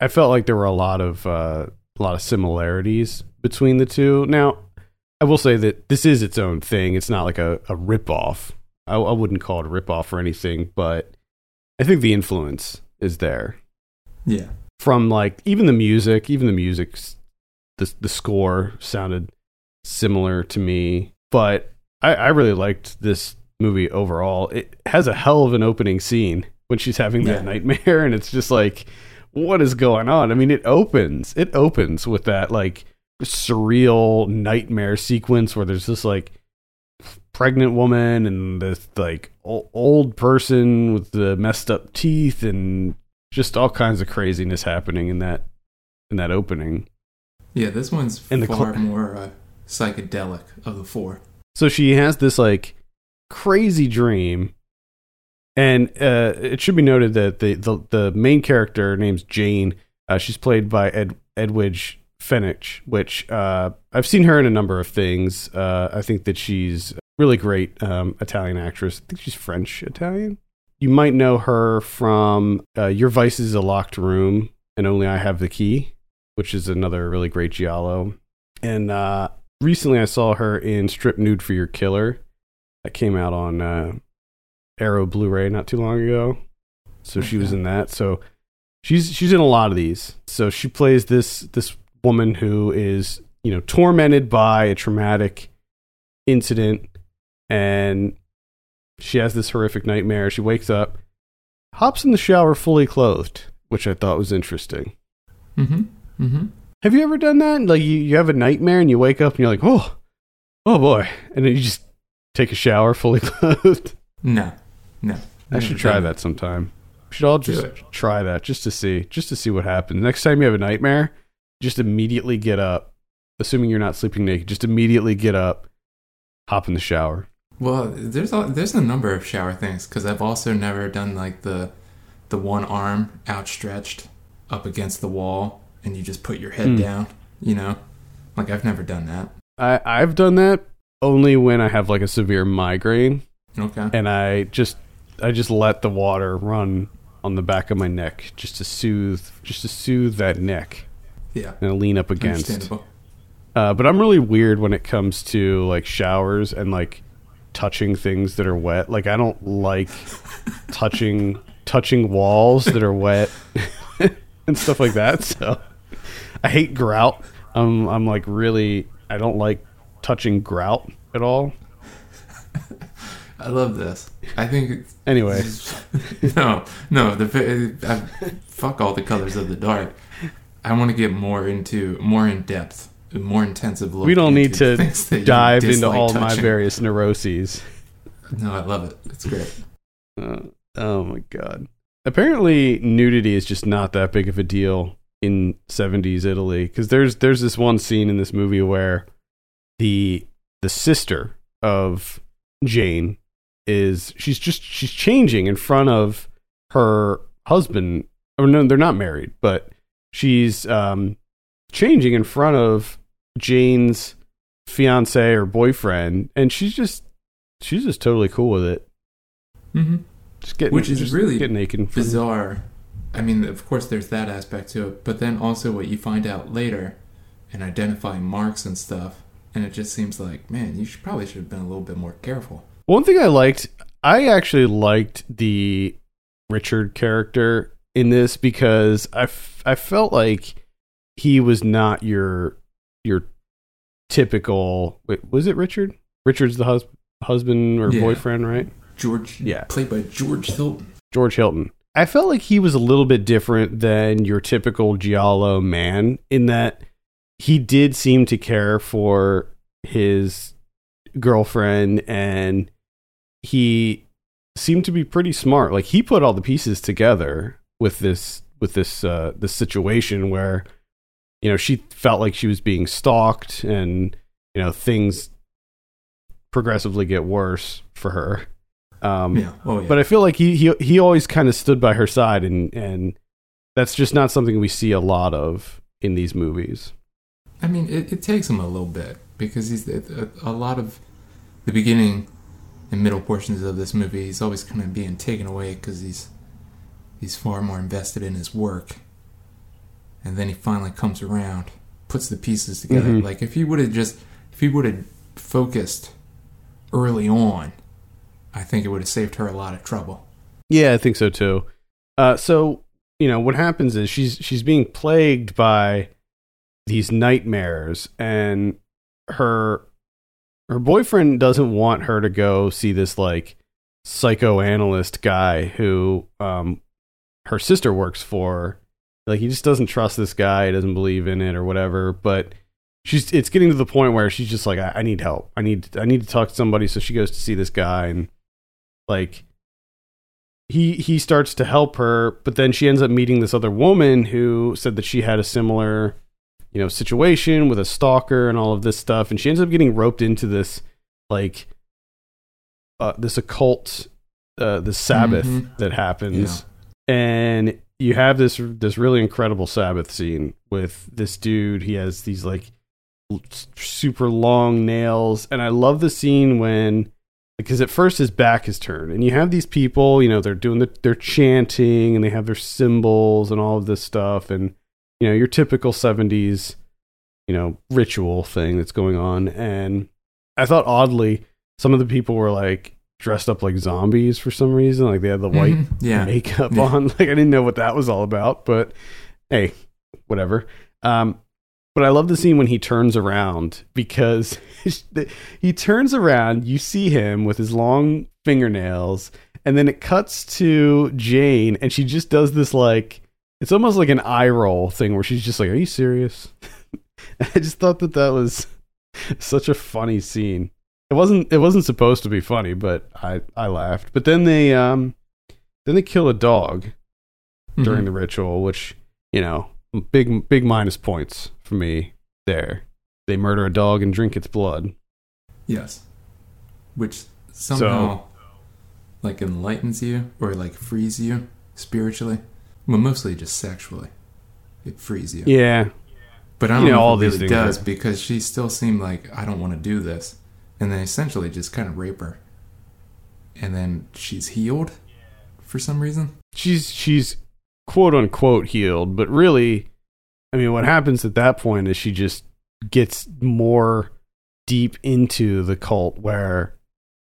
Speaker 1: I felt like there were a lot of uh, a lot of similarities between the two. Now, I will say that this is its own thing. It's not like a, a rip off. I, I wouldn't call it a rip off or anything, but I think the influence is there
Speaker 2: Yeah.
Speaker 1: from like even the music, even the music, the the score sounded similar to me. But I, I really liked this movie overall. It has a hell of an opening scene when she's having that
Speaker 2: Yeah.
Speaker 1: nightmare, and it's just like, what is going on? I mean, it opens, it opens with that like surreal nightmare sequence where there's this like pregnant woman and this like o- old person with the messed up teeth and just all kinds of craziness happening in that in that opening.
Speaker 2: Yeah. This one's
Speaker 1: And the
Speaker 2: far
Speaker 1: cl-
Speaker 2: more uh, psychedelic of the four.
Speaker 1: So she has this like crazy dream. And uh, it should be noted that the, the, the main character, name's Jane, uh, she's played by Ed, Edwige Fenech, which uh, I've seen her in a number of things. Uh, I think that she's really great um, Italian actress. I think she's French Italian. You might know her from uh, Your Vice is a Locked Room and Only I Have the Key, which is another really great Giallo. And uh, recently I saw her in Strip Nude for Your Killer. That came out on Arrow Blu-ray not too long ago. So she was in that. So she's she's in a lot of these. So she plays this this woman who is you know tormented by a traumatic incident, and she has this horrific nightmare. She wakes up, hops in the shower fully clothed, which I thought was interesting.
Speaker 2: Mm-hmm. Mm-hmm.
Speaker 1: Have you ever done that? Like you, you have a nightmare and you wake up and you're like, oh, oh boy, and then you just take a shower fully clothed.
Speaker 2: No. No.
Speaker 1: I should try that sometime. We should all just try that just to see, just to see what happens. Next time you have a nightmare, just immediately get up. Assuming you're not sleeping naked, just immediately get up, hop in the shower.
Speaker 2: Well, there's a, there's a number of shower things because I've also never done like the the one arm outstretched up against the wall and you just put your head
Speaker 1: Hmm.
Speaker 2: down. You know, like I've never done that.
Speaker 1: I I've done that only when I have like a severe migraine,
Speaker 2: Okay.
Speaker 1: and I just I just let the water run on the back of my neck just to soothe, just to soothe that neck,
Speaker 2: Yeah.
Speaker 1: and I lean up against. Uh, but I'm really weird when it comes to like showers and like touching things that are wet. Like I don't like touching touching walls that are wet and stuff like that. So I hate grout. Um, I'm like really I don't like touching grout at all.
Speaker 2: I love this. I think it's,
Speaker 1: Anyway,
Speaker 2: no, no. The I, fuck all the colors of the dark. I want to get more into more in depth, more intensive look.
Speaker 1: we don't need to
Speaker 2: things that you
Speaker 1: dive into all my various neuroses.
Speaker 2: No, I love it. It's great.
Speaker 1: Uh, oh my god. Apparently nudity is just not that big of a deal in 70s Italy cuz there's there's this one scene in this movie where the the sister of Jane is she's just she's changing in front of her husband or no they're not married but she's um changing in front of Jane's fiance or boyfriend and she's just she's just totally cool with it
Speaker 2: Mm-hmm.
Speaker 1: just get
Speaker 2: Which is really
Speaker 1: get naked in front of-
Speaker 2: bizarre. I mean, of course, there's that aspect to it, but then also what you find out later and identifying marks and stuff, and it just seems like, man, you should probably should have been a little bit more careful.
Speaker 1: One thing I liked, I actually liked the Richard character in this because I, f- I felt like he was not your your typical. Wait, was it Richard? Richard's the hus- husband or
Speaker 2: Yeah.
Speaker 1: boyfriend, right?
Speaker 2: George,
Speaker 1: Yeah.
Speaker 2: played by George Hilton.
Speaker 1: George Hilton. I felt like he was a little bit different than your typical Giallo man in that he did seem to care for his girlfriend and he seemed to be pretty smart. Like he put all the pieces together with this with this uh this situation where you know she felt like she was being stalked and you know things progressively get worse for her. Um
Speaker 2: Yeah. Oh yeah.
Speaker 1: but I feel like he he he always kind of stood by her side, and and that's just not something we see a lot of in these movies.
Speaker 2: I mean, it, it takes him a little bit because he's a, a lot of the beginning and middle portions of this movie. He's always kind of being taken away because he's he's far more invested in his work, and then he finally comes around, puts the pieces together.
Speaker 1: Mhm.
Speaker 2: Like if he would have just if he would have focused early on, I think it would have saved her a lot of trouble.
Speaker 1: Yeah, I think so too. Uh, so you know what happens is she's she's being plagued by these nightmares, and her her boyfriend doesn't want her to go see this like psychoanalyst guy who um her sister works for. Like he just doesn't trust this guy, he doesn't believe in it or whatever. But she's it's getting to the point where she's just like, I, I need help. I need I need to talk to somebody. So she goes to see this guy and like he he starts to help her, but then she ends up meeting this other woman who said that she had a similar, you know, situation with a stalker and all of this stuff, and she ends up getting roped into this like uh, this occult uh, the Sabbath
Speaker 2: Mhm.
Speaker 1: that happens, and you have this this really incredible Sabbath scene with this dude. He has these like super long nails, and I love the scene when because at first his back is turned, and you have these people. You know, they're doing the they're chanting, and they have their symbols and all of this stuff, and you know your typical seventies you know ritual thing that's going on, and I thought oddly some of the people were like dressed up like zombies for some reason. Like they had the white
Speaker 2: Mhm. Yeah.
Speaker 1: makeup
Speaker 2: Yeah.
Speaker 1: on. Like I didn't know what that was all about, but hey, whatever. Um, but I love the scene when he turns around because he turns around, you see him with his long fingernails, and then it cuts to Jane, and she just does this like it's almost like an eye roll thing where she's just like, "Are you serious?" I just thought that that was such a funny scene. It wasn't. It wasn't supposed to be funny, but I I laughed. But then they um then they kill a dog during
Speaker 2: Mhm.
Speaker 1: the ritual, which you know big big minus points for me there. They murder a dog and drink its blood.
Speaker 2: Yes. Which somehow like enlightens you or like frees you spiritually. Well, mostly just sexually. It frees you.
Speaker 1: Yeah,
Speaker 2: But I
Speaker 1: You
Speaker 2: don't
Speaker 1: know,
Speaker 2: know,
Speaker 1: all these
Speaker 2: really does
Speaker 1: are-
Speaker 2: because she still seemed like I don't want to do this, and then essentially just kind of rape her, and then she's healed for some reason.
Speaker 1: she's she's quote unquote healed, but really, I mean, what happens at that point is she just gets more deep into the cult where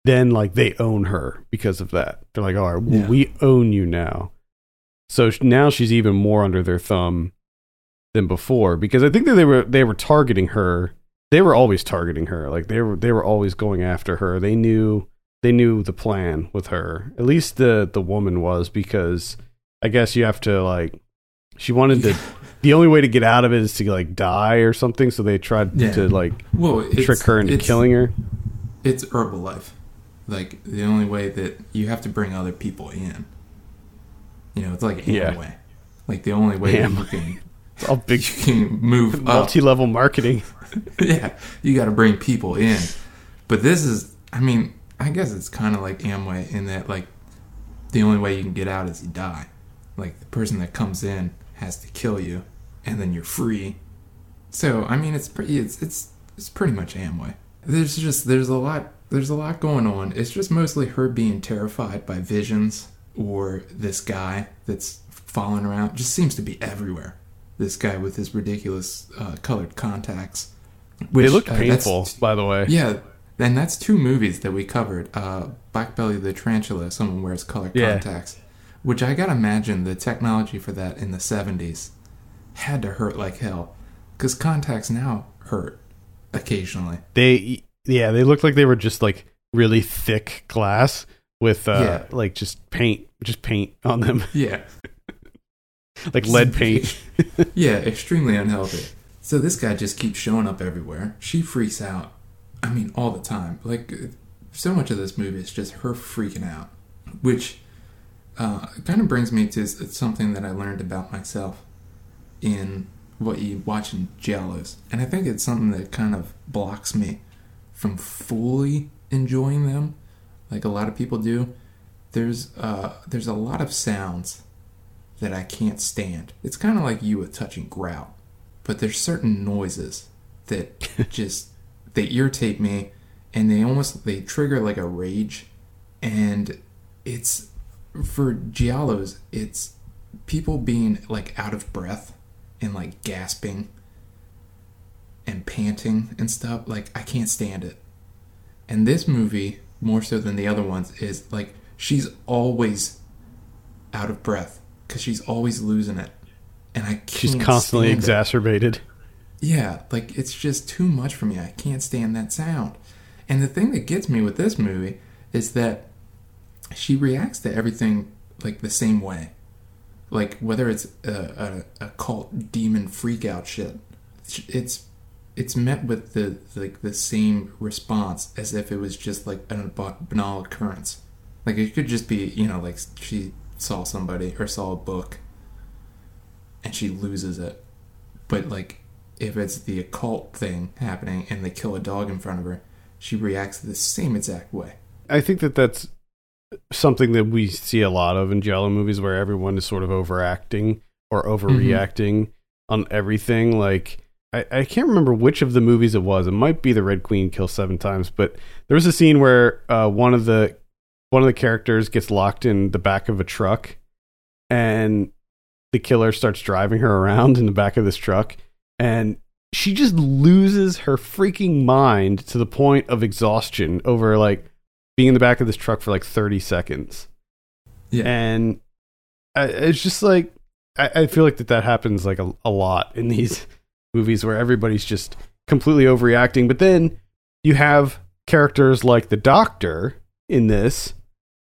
Speaker 1: then like they own her because of that. They're like, all right,
Speaker 2: Yeah.
Speaker 1: we own you now. So now she's even more under their thumb than before because I think that they were they were targeting her. They were always targeting her. Like they were they were always going after her. They knew they knew the plan with her. At least the the woman was because I guess you have to like she wanted to the only way to get out of it is to like die or something so they tried
Speaker 2: Yeah.
Speaker 1: to like
Speaker 2: Well,
Speaker 1: trick her into killing her.
Speaker 2: It's Herbalife. Like the only way that you have to bring other people in. You know, it's like
Speaker 1: Yeah.
Speaker 2: Amway. Like the only way that you can
Speaker 1: It's all big
Speaker 2: you can move
Speaker 1: multi-level marketing.
Speaker 2: yeah, you got to bring people in. But this is, I mean, I guess it's kind of like Amway in that, like, the only way you can get out is you die. Like, the person that comes in has to kill you, and then you're free. So, I mean, it's pretty, it's, it's, it's pretty much Amway. There's just, there's a lot, there's a lot going on. It's just mostly her being terrified by visions or this guy that's following around. Just seems to be everywhere. This guy with his ridiculous uh, colored contacts.
Speaker 1: they
Speaker 2: Which,
Speaker 1: look
Speaker 2: uh,
Speaker 1: painful, by the way.
Speaker 2: yeah, and that's two movies that we covered. Uh, Black Belly the Tarantula, someone wears colored
Speaker 1: Yeah.
Speaker 2: contacts. Which I gotta imagine the technology for that in the 70s had to hurt like hell. Because contacts now hurt occasionally.
Speaker 1: They yeah, they looked like they were just like really thick glass with uh
Speaker 2: Yeah.
Speaker 1: like just paint just paint on them.
Speaker 2: Yeah.
Speaker 1: like lead paint.
Speaker 2: yeah, extremely unhealthy. So this guy just keeps showing up everywhere. She freaks out. I mean, all the time. Like, so much of this movie is just her freaking out, which uh, kind of brings me to something that I learned about myself in what you watching Giallos, and I think it's something that kind of blocks me from fully enjoying them, like a lot of people do. There's uh, there's a lot of sounds that I can't stand. It's kind of like you with touching grout, but there's certain noises that just they irritate me, and they almost they trigger like a rage, and it's for giallos. It's people being like out of breath and like gasping and panting and stuff. Like I can't stand it. And this movie, more so than the other ones, is like she's always out of breath because she's always losing it, and I can't
Speaker 1: She's constantly
Speaker 2: stand it.
Speaker 1: exacerbated.
Speaker 2: Yeah, like it's just too much for me. I can't stand that sound. And the thing that gets me with this movie is that she reacts to everything like the same way. Like whether it's a, a, a cult demon freak out shit, it's it's met with the like the same response as if it was just like a banal occurrence. Like it could just be you know like she saw somebody or saw a book, and she loses it. But like if it's the occult thing happening and they kill a dog in front of her, she reacts the same exact way.
Speaker 1: I think that that's something that we see a lot of in giallo movies where everyone is sort of overacting or mm-hmm. overreacting on everything. Like, I, I can't remember which of the movies it was. It might be the Red Queen kills seven times, but there was a scene where uh, one of the one of the characters gets locked in the back of a truck, and the killer starts driving her around in the back of this truck, and she just loses her freaking mind to the point of exhaustion over like being in the back of this truck for like 30 seconds.
Speaker 2: Yeah.
Speaker 1: And I, it's just like, I, I feel like that that happens like a, a lot in these movies where everybody's just completely overreacting. But then you have characters like the doctor in this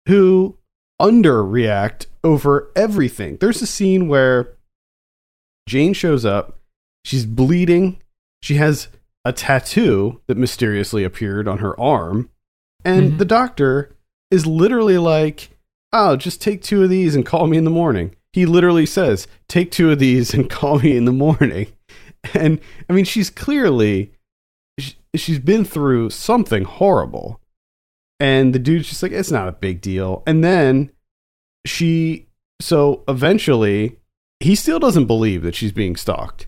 Speaker 1: who underreact over everything. There's a scene where Jane shows up, she's bleeding, she has a tattoo that mysteriously appeared on her arm, and
Speaker 2: Mhm.
Speaker 1: the doctor is literally like, "Oh, just take two of these and call me in the morning." He literally says, "Take two of these and call me in the morning." And I mean, she's clearly sh- she's been through something horrible. And the dude's just like, "It's not a big deal." And then she so eventually he still doesn't believe that she's being stalked.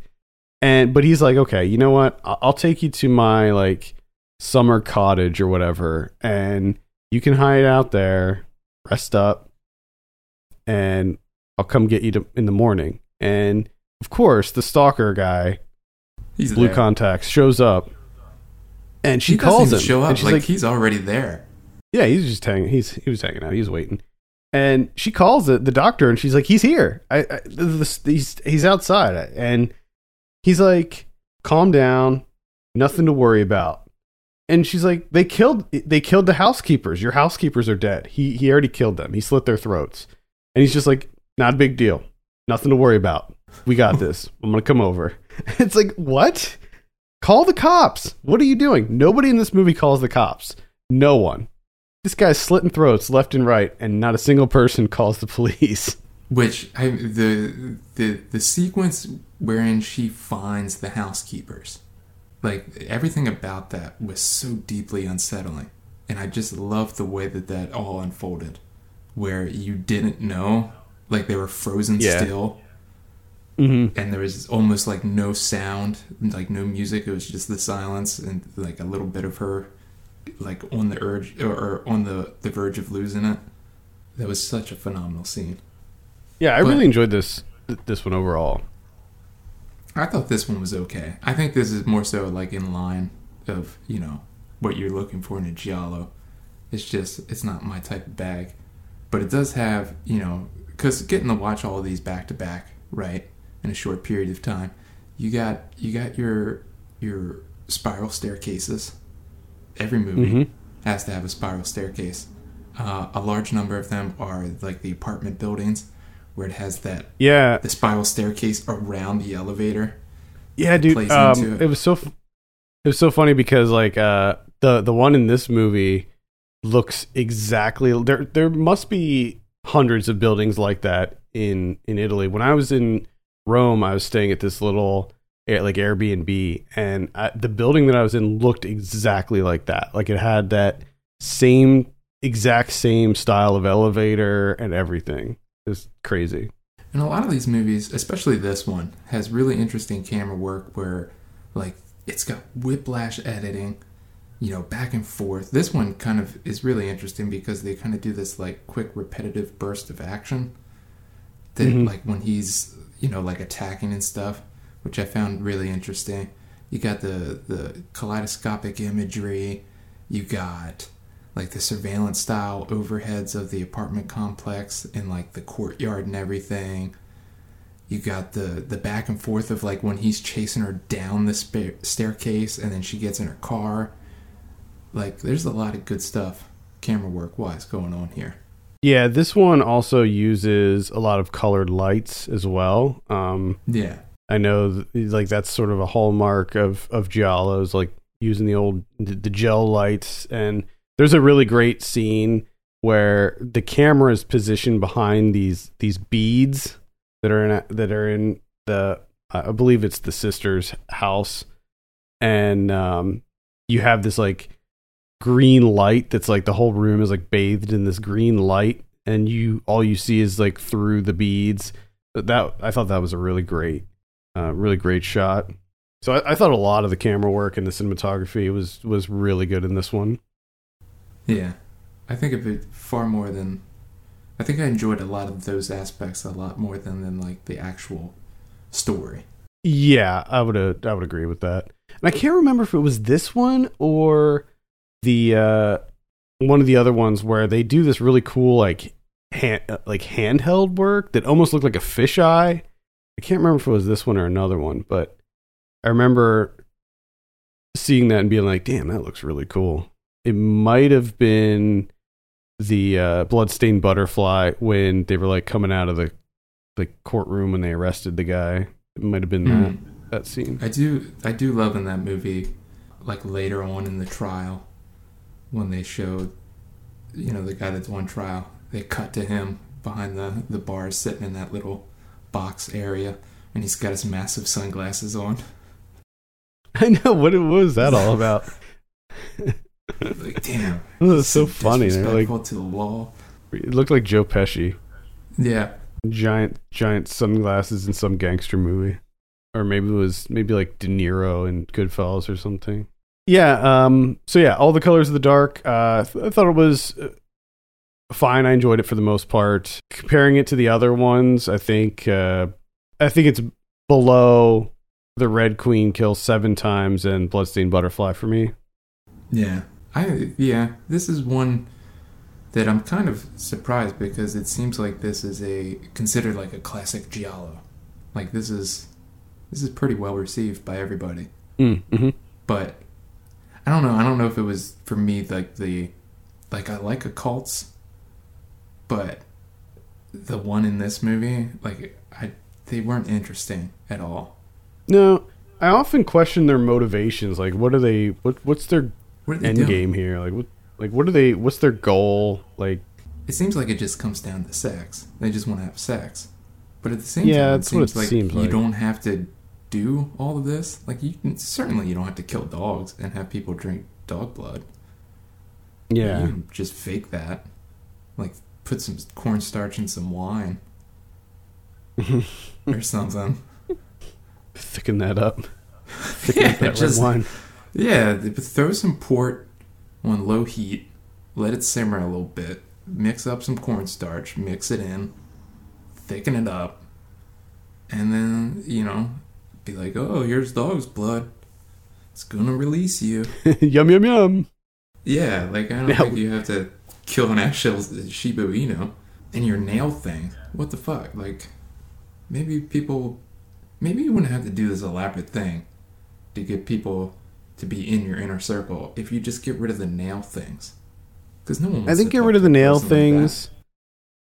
Speaker 1: And but he's like, "Okay, you know what? I'll take you to my like summer cottage or whatever and you can hide out there, rest up, and I'll come get you to, in the morning." And of course, the stalker guy,
Speaker 2: He's
Speaker 1: blue
Speaker 2: there.
Speaker 1: contacts, shows up, and she
Speaker 2: he
Speaker 1: calls him.
Speaker 2: show up
Speaker 1: and she's
Speaker 2: like,
Speaker 1: like,
Speaker 2: he's already there.
Speaker 1: "Yeah, he's just hanging. He's he was hanging out. He was waiting." And she calls the, the doctor, and she's like, "He's here. I, I this, he's he's outside." And he's like, "Calm down. Nothing to worry about." And she's like, "They killed they killed the housekeepers. Your housekeepers are dead. He he already killed them. He slit their throats." And he's just like, "Not a big deal. Nothing to worry about. We got this. I'm gonna come over." It's like, what? Call the cops. What are you doing? Nobody in this movie calls the cops. No one. This guy's slitting throats left and right, and not a single person calls the police.
Speaker 2: Which I the the the sequence wherein she finds the housekeepers, like everything about that was so deeply unsettling, and I just loved the way that that all unfolded, where you didn't know, like they were frozen
Speaker 1: Yeah.
Speaker 2: still,
Speaker 1: Mm-hmm.
Speaker 2: and there was almost like no sound, like no music. It was just the silence and like a little bit of her, like on the urge or, or on the the verge of losing it. That was such a phenomenal scene.
Speaker 1: Yeah, I
Speaker 2: But-
Speaker 1: really enjoyed this this one overall.
Speaker 2: I thought this one was okay. I think this is more so like in line of you know what you're looking for in a giallo. It's just it's not my type of bag, but it does have you know because getting to watch all of these back to back right in a short period of time, you got you got your your spiral staircases. Every movie
Speaker 1: Mhm.
Speaker 2: has to have a spiral staircase. Uh, a large number of them are like the apartment buildings where it has that
Speaker 1: Yeah,
Speaker 2: the spiral staircase around the elevator.
Speaker 1: yeah, dude. Um,
Speaker 2: it.
Speaker 1: it was so f- it was so funny because like uh, the the one in this movie looks exactly there. There must be hundreds of buildings like that in in Italy. When I was in Rome, I was staying at this little like Airbnb, and I, the building that I was in looked exactly like that. Like it had that same exact same style of elevator and everything. It's crazy.
Speaker 2: And a lot of these movies, especially this one, has really interesting camera work where, like, it's got whiplash editing, you know, back and forth. This one kind of is really interesting because they kind of do this, like, quick, repetitive burst of action. That,
Speaker 1: Mhm.
Speaker 2: like, when he's, you know, like attacking and stuff, which I found really interesting. You got the, the kaleidoscopic imagery, you got like the surveillance style overheads of the apartment complex and like the courtyard and everything. You got the the back and forth of like when he's chasing her down the staircase and then she gets in her car. Like there's a lot of good stuff camera work wise going on here.
Speaker 1: Yeah, this one also uses a lot of colored lights as well. Um,
Speaker 2: Yeah.
Speaker 1: I know, th- like that's sort of a hallmark of of giallos, like using the old the, the gel lights. And there's a really great scene where the camera is positioned behind these these beads that are in a, that are in the I believe it's the sister's house, and um, you have this like green light that's like the whole room is like bathed in this green light and you all you see is like through the beads. That I thought that was a really great, uh, really great shot. So I, I thought a lot of the camera work and the cinematography was was really good in this one.
Speaker 2: Yeah, I think of it far more than. I think I enjoyed a lot of those aspects a lot more than than like the actual story.
Speaker 1: Yeah, I would uh, I would agree with that. And I can't remember if it was this one or the uh, one of the other ones where they do this really cool like hand uh, like handheld work that almost looked like a fisheye. I can't remember if it was this one or another one, but I remember seeing that and being like, "Damn, that looks really cool." It might have been the uh, bloodstained butterfly when they were like coming out of the the courtroom when they arrested the guy. It might have been that
Speaker 2: Mhm.
Speaker 1: that scene.
Speaker 2: I do I do love in that movie, like later on in the trial, when they showed, you know, the guy that's on trial. They cut to him behind the the bar, sitting in that little box area, and he's got his massive sunglasses on.
Speaker 1: I know what, it, what was that all about.
Speaker 2: Like, damn,
Speaker 1: It was so funny. They're like
Speaker 2: to the law.
Speaker 1: it looked like Joe Pesci,
Speaker 2: Yeah,
Speaker 1: giant giant sunglasses in some gangster movie, or maybe it was maybe like De Niro in Goodfellas or something. Yeah. Um. So yeah, all the colors of the dark. Uh, th- I thought it was uh, fine. I enjoyed it for the most part. Comparing it to the other ones, I think uh, I think it's below the Red Queen kills seven times and Bloodstained Butterfly for me.
Speaker 2: yeah. I yeah. This is one that I'm kind of surprised because it seems like this is a considered like a classic giallo. Like this is this is pretty well received by everybody.
Speaker 1: Mm, hmm
Speaker 2: But I don't know. I don't know if it was for me like the like I like occults, but the one in this movie like I they weren't interesting at all.
Speaker 1: No, I often question their motivations. Like, what are they? What what's their
Speaker 2: What
Speaker 1: end
Speaker 2: doing?
Speaker 1: game here? Like, what like what are they? What's their goal? Like,
Speaker 2: It seems like it just comes down to sex. They just want to have sex. But at the same
Speaker 1: Yeah,
Speaker 2: time, it seems like
Speaker 1: seems
Speaker 2: you don't have to do all of this. Like you can, certainly you don't have to kill dogs and have people drink dog blood. You
Speaker 1: yeah,
Speaker 2: can just fake that. Like put some cornstarch in some wine or something.
Speaker 1: thicken that up. Thicken
Speaker 2: Yeah,
Speaker 1: up that
Speaker 2: just-
Speaker 1: wine.
Speaker 2: Yeah, but throw some port on low heat, let it simmer a little bit, mix up some cornstarch, mix it in, thicken it up, and then, you know, be like, oh, here's dog's blood. It's gonna release you.
Speaker 1: yum yum yum.
Speaker 2: Yeah, like, I don't
Speaker 1: Now-
Speaker 2: think you have to kill an actual Shiba Inu. And your nail thing, what the fuck? Like, maybe people, maybe you wouldn't have to do this elaborate thing to get people to be in your inner circle if you just get rid of the nail things. Because no one.
Speaker 1: I think get rid of the nail
Speaker 2: person like
Speaker 1: things.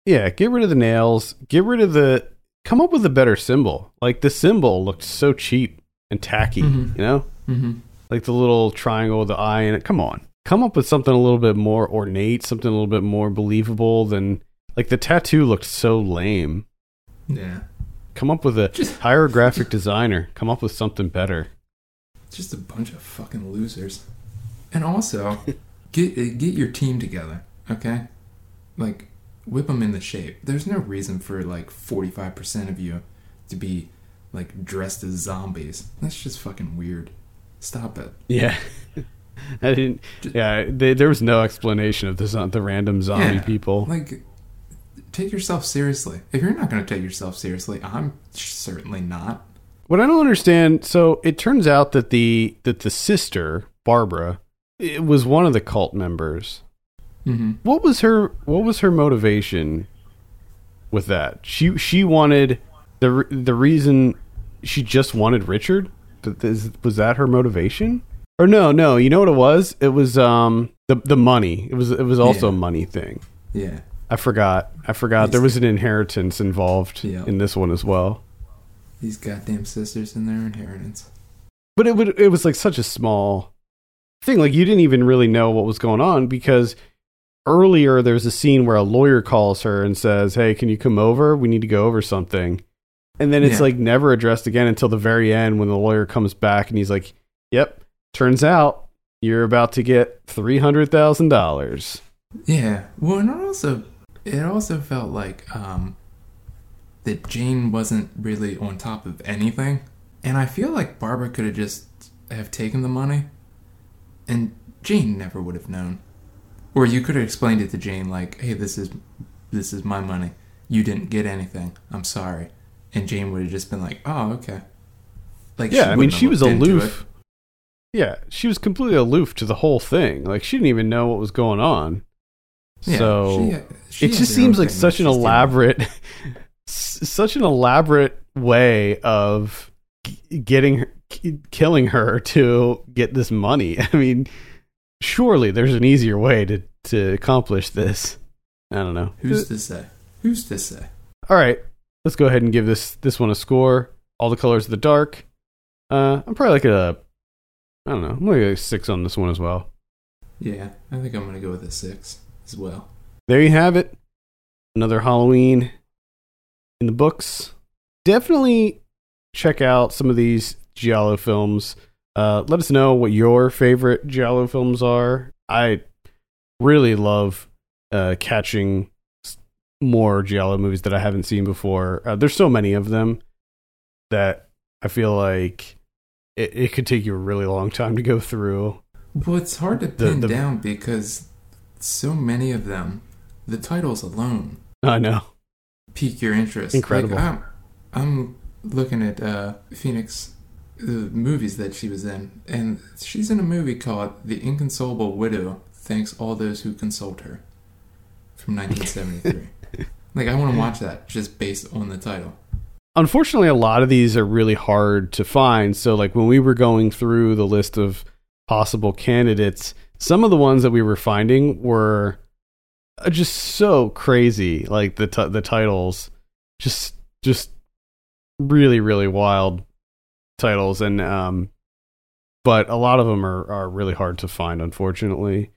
Speaker 1: yeah, get rid of the nails. Get rid of the. Come up with a better symbol. Like the symbol looked so cheap and tacky.
Speaker 2: Mhm.
Speaker 1: You know,
Speaker 2: Mm-hmm.
Speaker 1: like the little triangle with the eye in it. Come on, come up with something a little bit more ornate, something a little bit more believable than like the tattoo looked so lame.
Speaker 2: Yeah,
Speaker 1: Come up with a
Speaker 2: Just-
Speaker 1: hire a graphic designer. Come up with something better.
Speaker 2: just a bunch of fucking losers. And also, get get your team together, okay? Like, whip them into shape. There's no reason for like 45% of you to be like dressed as zombies. That's just fucking weird. Stop it.
Speaker 1: Yeah. I didn't. Yeah, they, there was no explanation of the the random zombie
Speaker 2: Yeah.
Speaker 1: people.
Speaker 2: Like, take yourself seriously. If you're not going to take yourself seriously, I'm certainly not.
Speaker 1: What I don't understand. So it turns out that the that the sister Barbara was one of the cult members.
Speaker 2: Mm-hmm.
Speaker 1: What was her What was her motivation with that? She she wanted the the reason she just wanted Richard. Is- Was that her motivation? Or no, no. You know what it was? It was um the the money. It was it was also
Speaker 2: Yeah.
Speaker 1: a money thing.
Speaker 2: Yeah.
Speaker 1: I forgot. I forgot. There was an inheritance involved
Speaker 2: Yeah.
Speaker 1: in this one as well.
Speaker 2: These goddamn sisters and their inheritance.
Speaker 1: But it would it was like such a small thing. Like you didn't even really know what was going on because earlier there's a scene where a lawyer calls her and says, "Hey, can you come over? We need to go over something." And then it's
Speaker 2: Yeah.
Speaker 1: like never addressed again until the very end when the lawyer comes back and he's like, "Yep, turns out you're about to get three hundred thousand dollars.
Speaker 2: Yeah. Well, and also it also felt like um, that Jane wasn't really on top of anything, and I feel like Barbara could have just have taken the money, and Jane never would have known. Or you could have explained it to Jane like, "Hey, this is this is my money. You didn't get anything. I'm sorry." And Jane would have just been like, "Oh, okay."
Speaker 1: Like, yeah, I mean, she was aloof. Yeah, she was completely aloof to the whole thing. Like she didn't even know what was going on.
Speaker 2: Yeah,
Speaker 1: so
Speaker 2: she- she
Speaker 1: it just seems like such an
Speaker 2: she's dealing with.
Speaker 1: elaborate, such an elaborate way of getting her, killing her to get this money. I mean, surely there's an easier way to to accomplish this. I don't know.
Speaker 2: Who's to say? Who's to say?
Speaker 1: All right, let's go ahead and give this this one a score. All the colors of the dark. Uh, I'm probably like a, I don't know, like a six on this one as well.
Speaker 2: Yeah, I think I'm gonna go with a six as well.
Speaker 1: There you have it. Another Halloween in the books. Definitely check out some of these Giallo films. Uh, let us know what your favorite Giallo films are. I really love uh, catching more Giallo movies that I haven't seen before. Uh, there's so many of them that I feel like it, it could take you a really long time to go through.
Speaker 2: Well, it's hard to
Speaker 1: The-
Speaker 2: pin
Speaker 1: the-
Speaker 2: down because so many of them, the titles alone
Speaker 1: I know.
Speaker 2: pique your interest.
Speaker 1: Incredible.
Speaker 2: Like, I'm, I'm looking at uh, Fenech the movies that she was in, and she's in a movie called The Inconsolable Widow. Thanks all those who consoled her, from 1973. like I want to watch that just based on the title.
Speaker 1: unfortunately a lot of these are really hard to find so like when we were going through the list of possible candidates some of the ones that we were finding were uh, just so crazy like the t- the titles just just really really wild titles and um but a lot of them are are really hard to find unfortunately.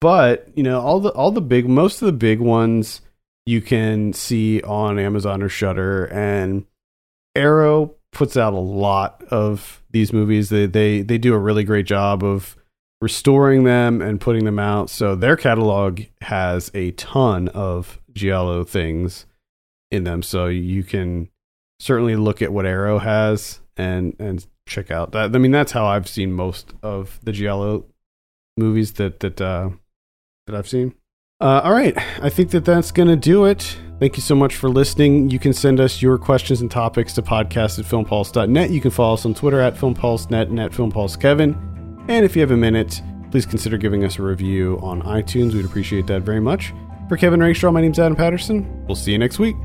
Speaker 1: But you know all the all the big most of the big ones you can see on Amazon or Shudder and Arrow puts out a lot of these movies. They they they do a really great job of restoring them and putting them out so their catalog has a ton of giallo things in them so you can certainly look at what Arrow has and and check out that I mean that's how I've seen most of the giallo movies that that uh that I've seen uh, all right. I think that that's to do it. Thank you so much for listening. You can send us your questions and topics to podcast at filmpulse.net. You can follow us on Twitter at filmpulsenet and at filmpulsekevin. And if you have a minute, please consider giving us a review on iTunes. We'd appreciate that very much. For Kevin Rakestraw, my name's Adam Patterson. We'll see you next week.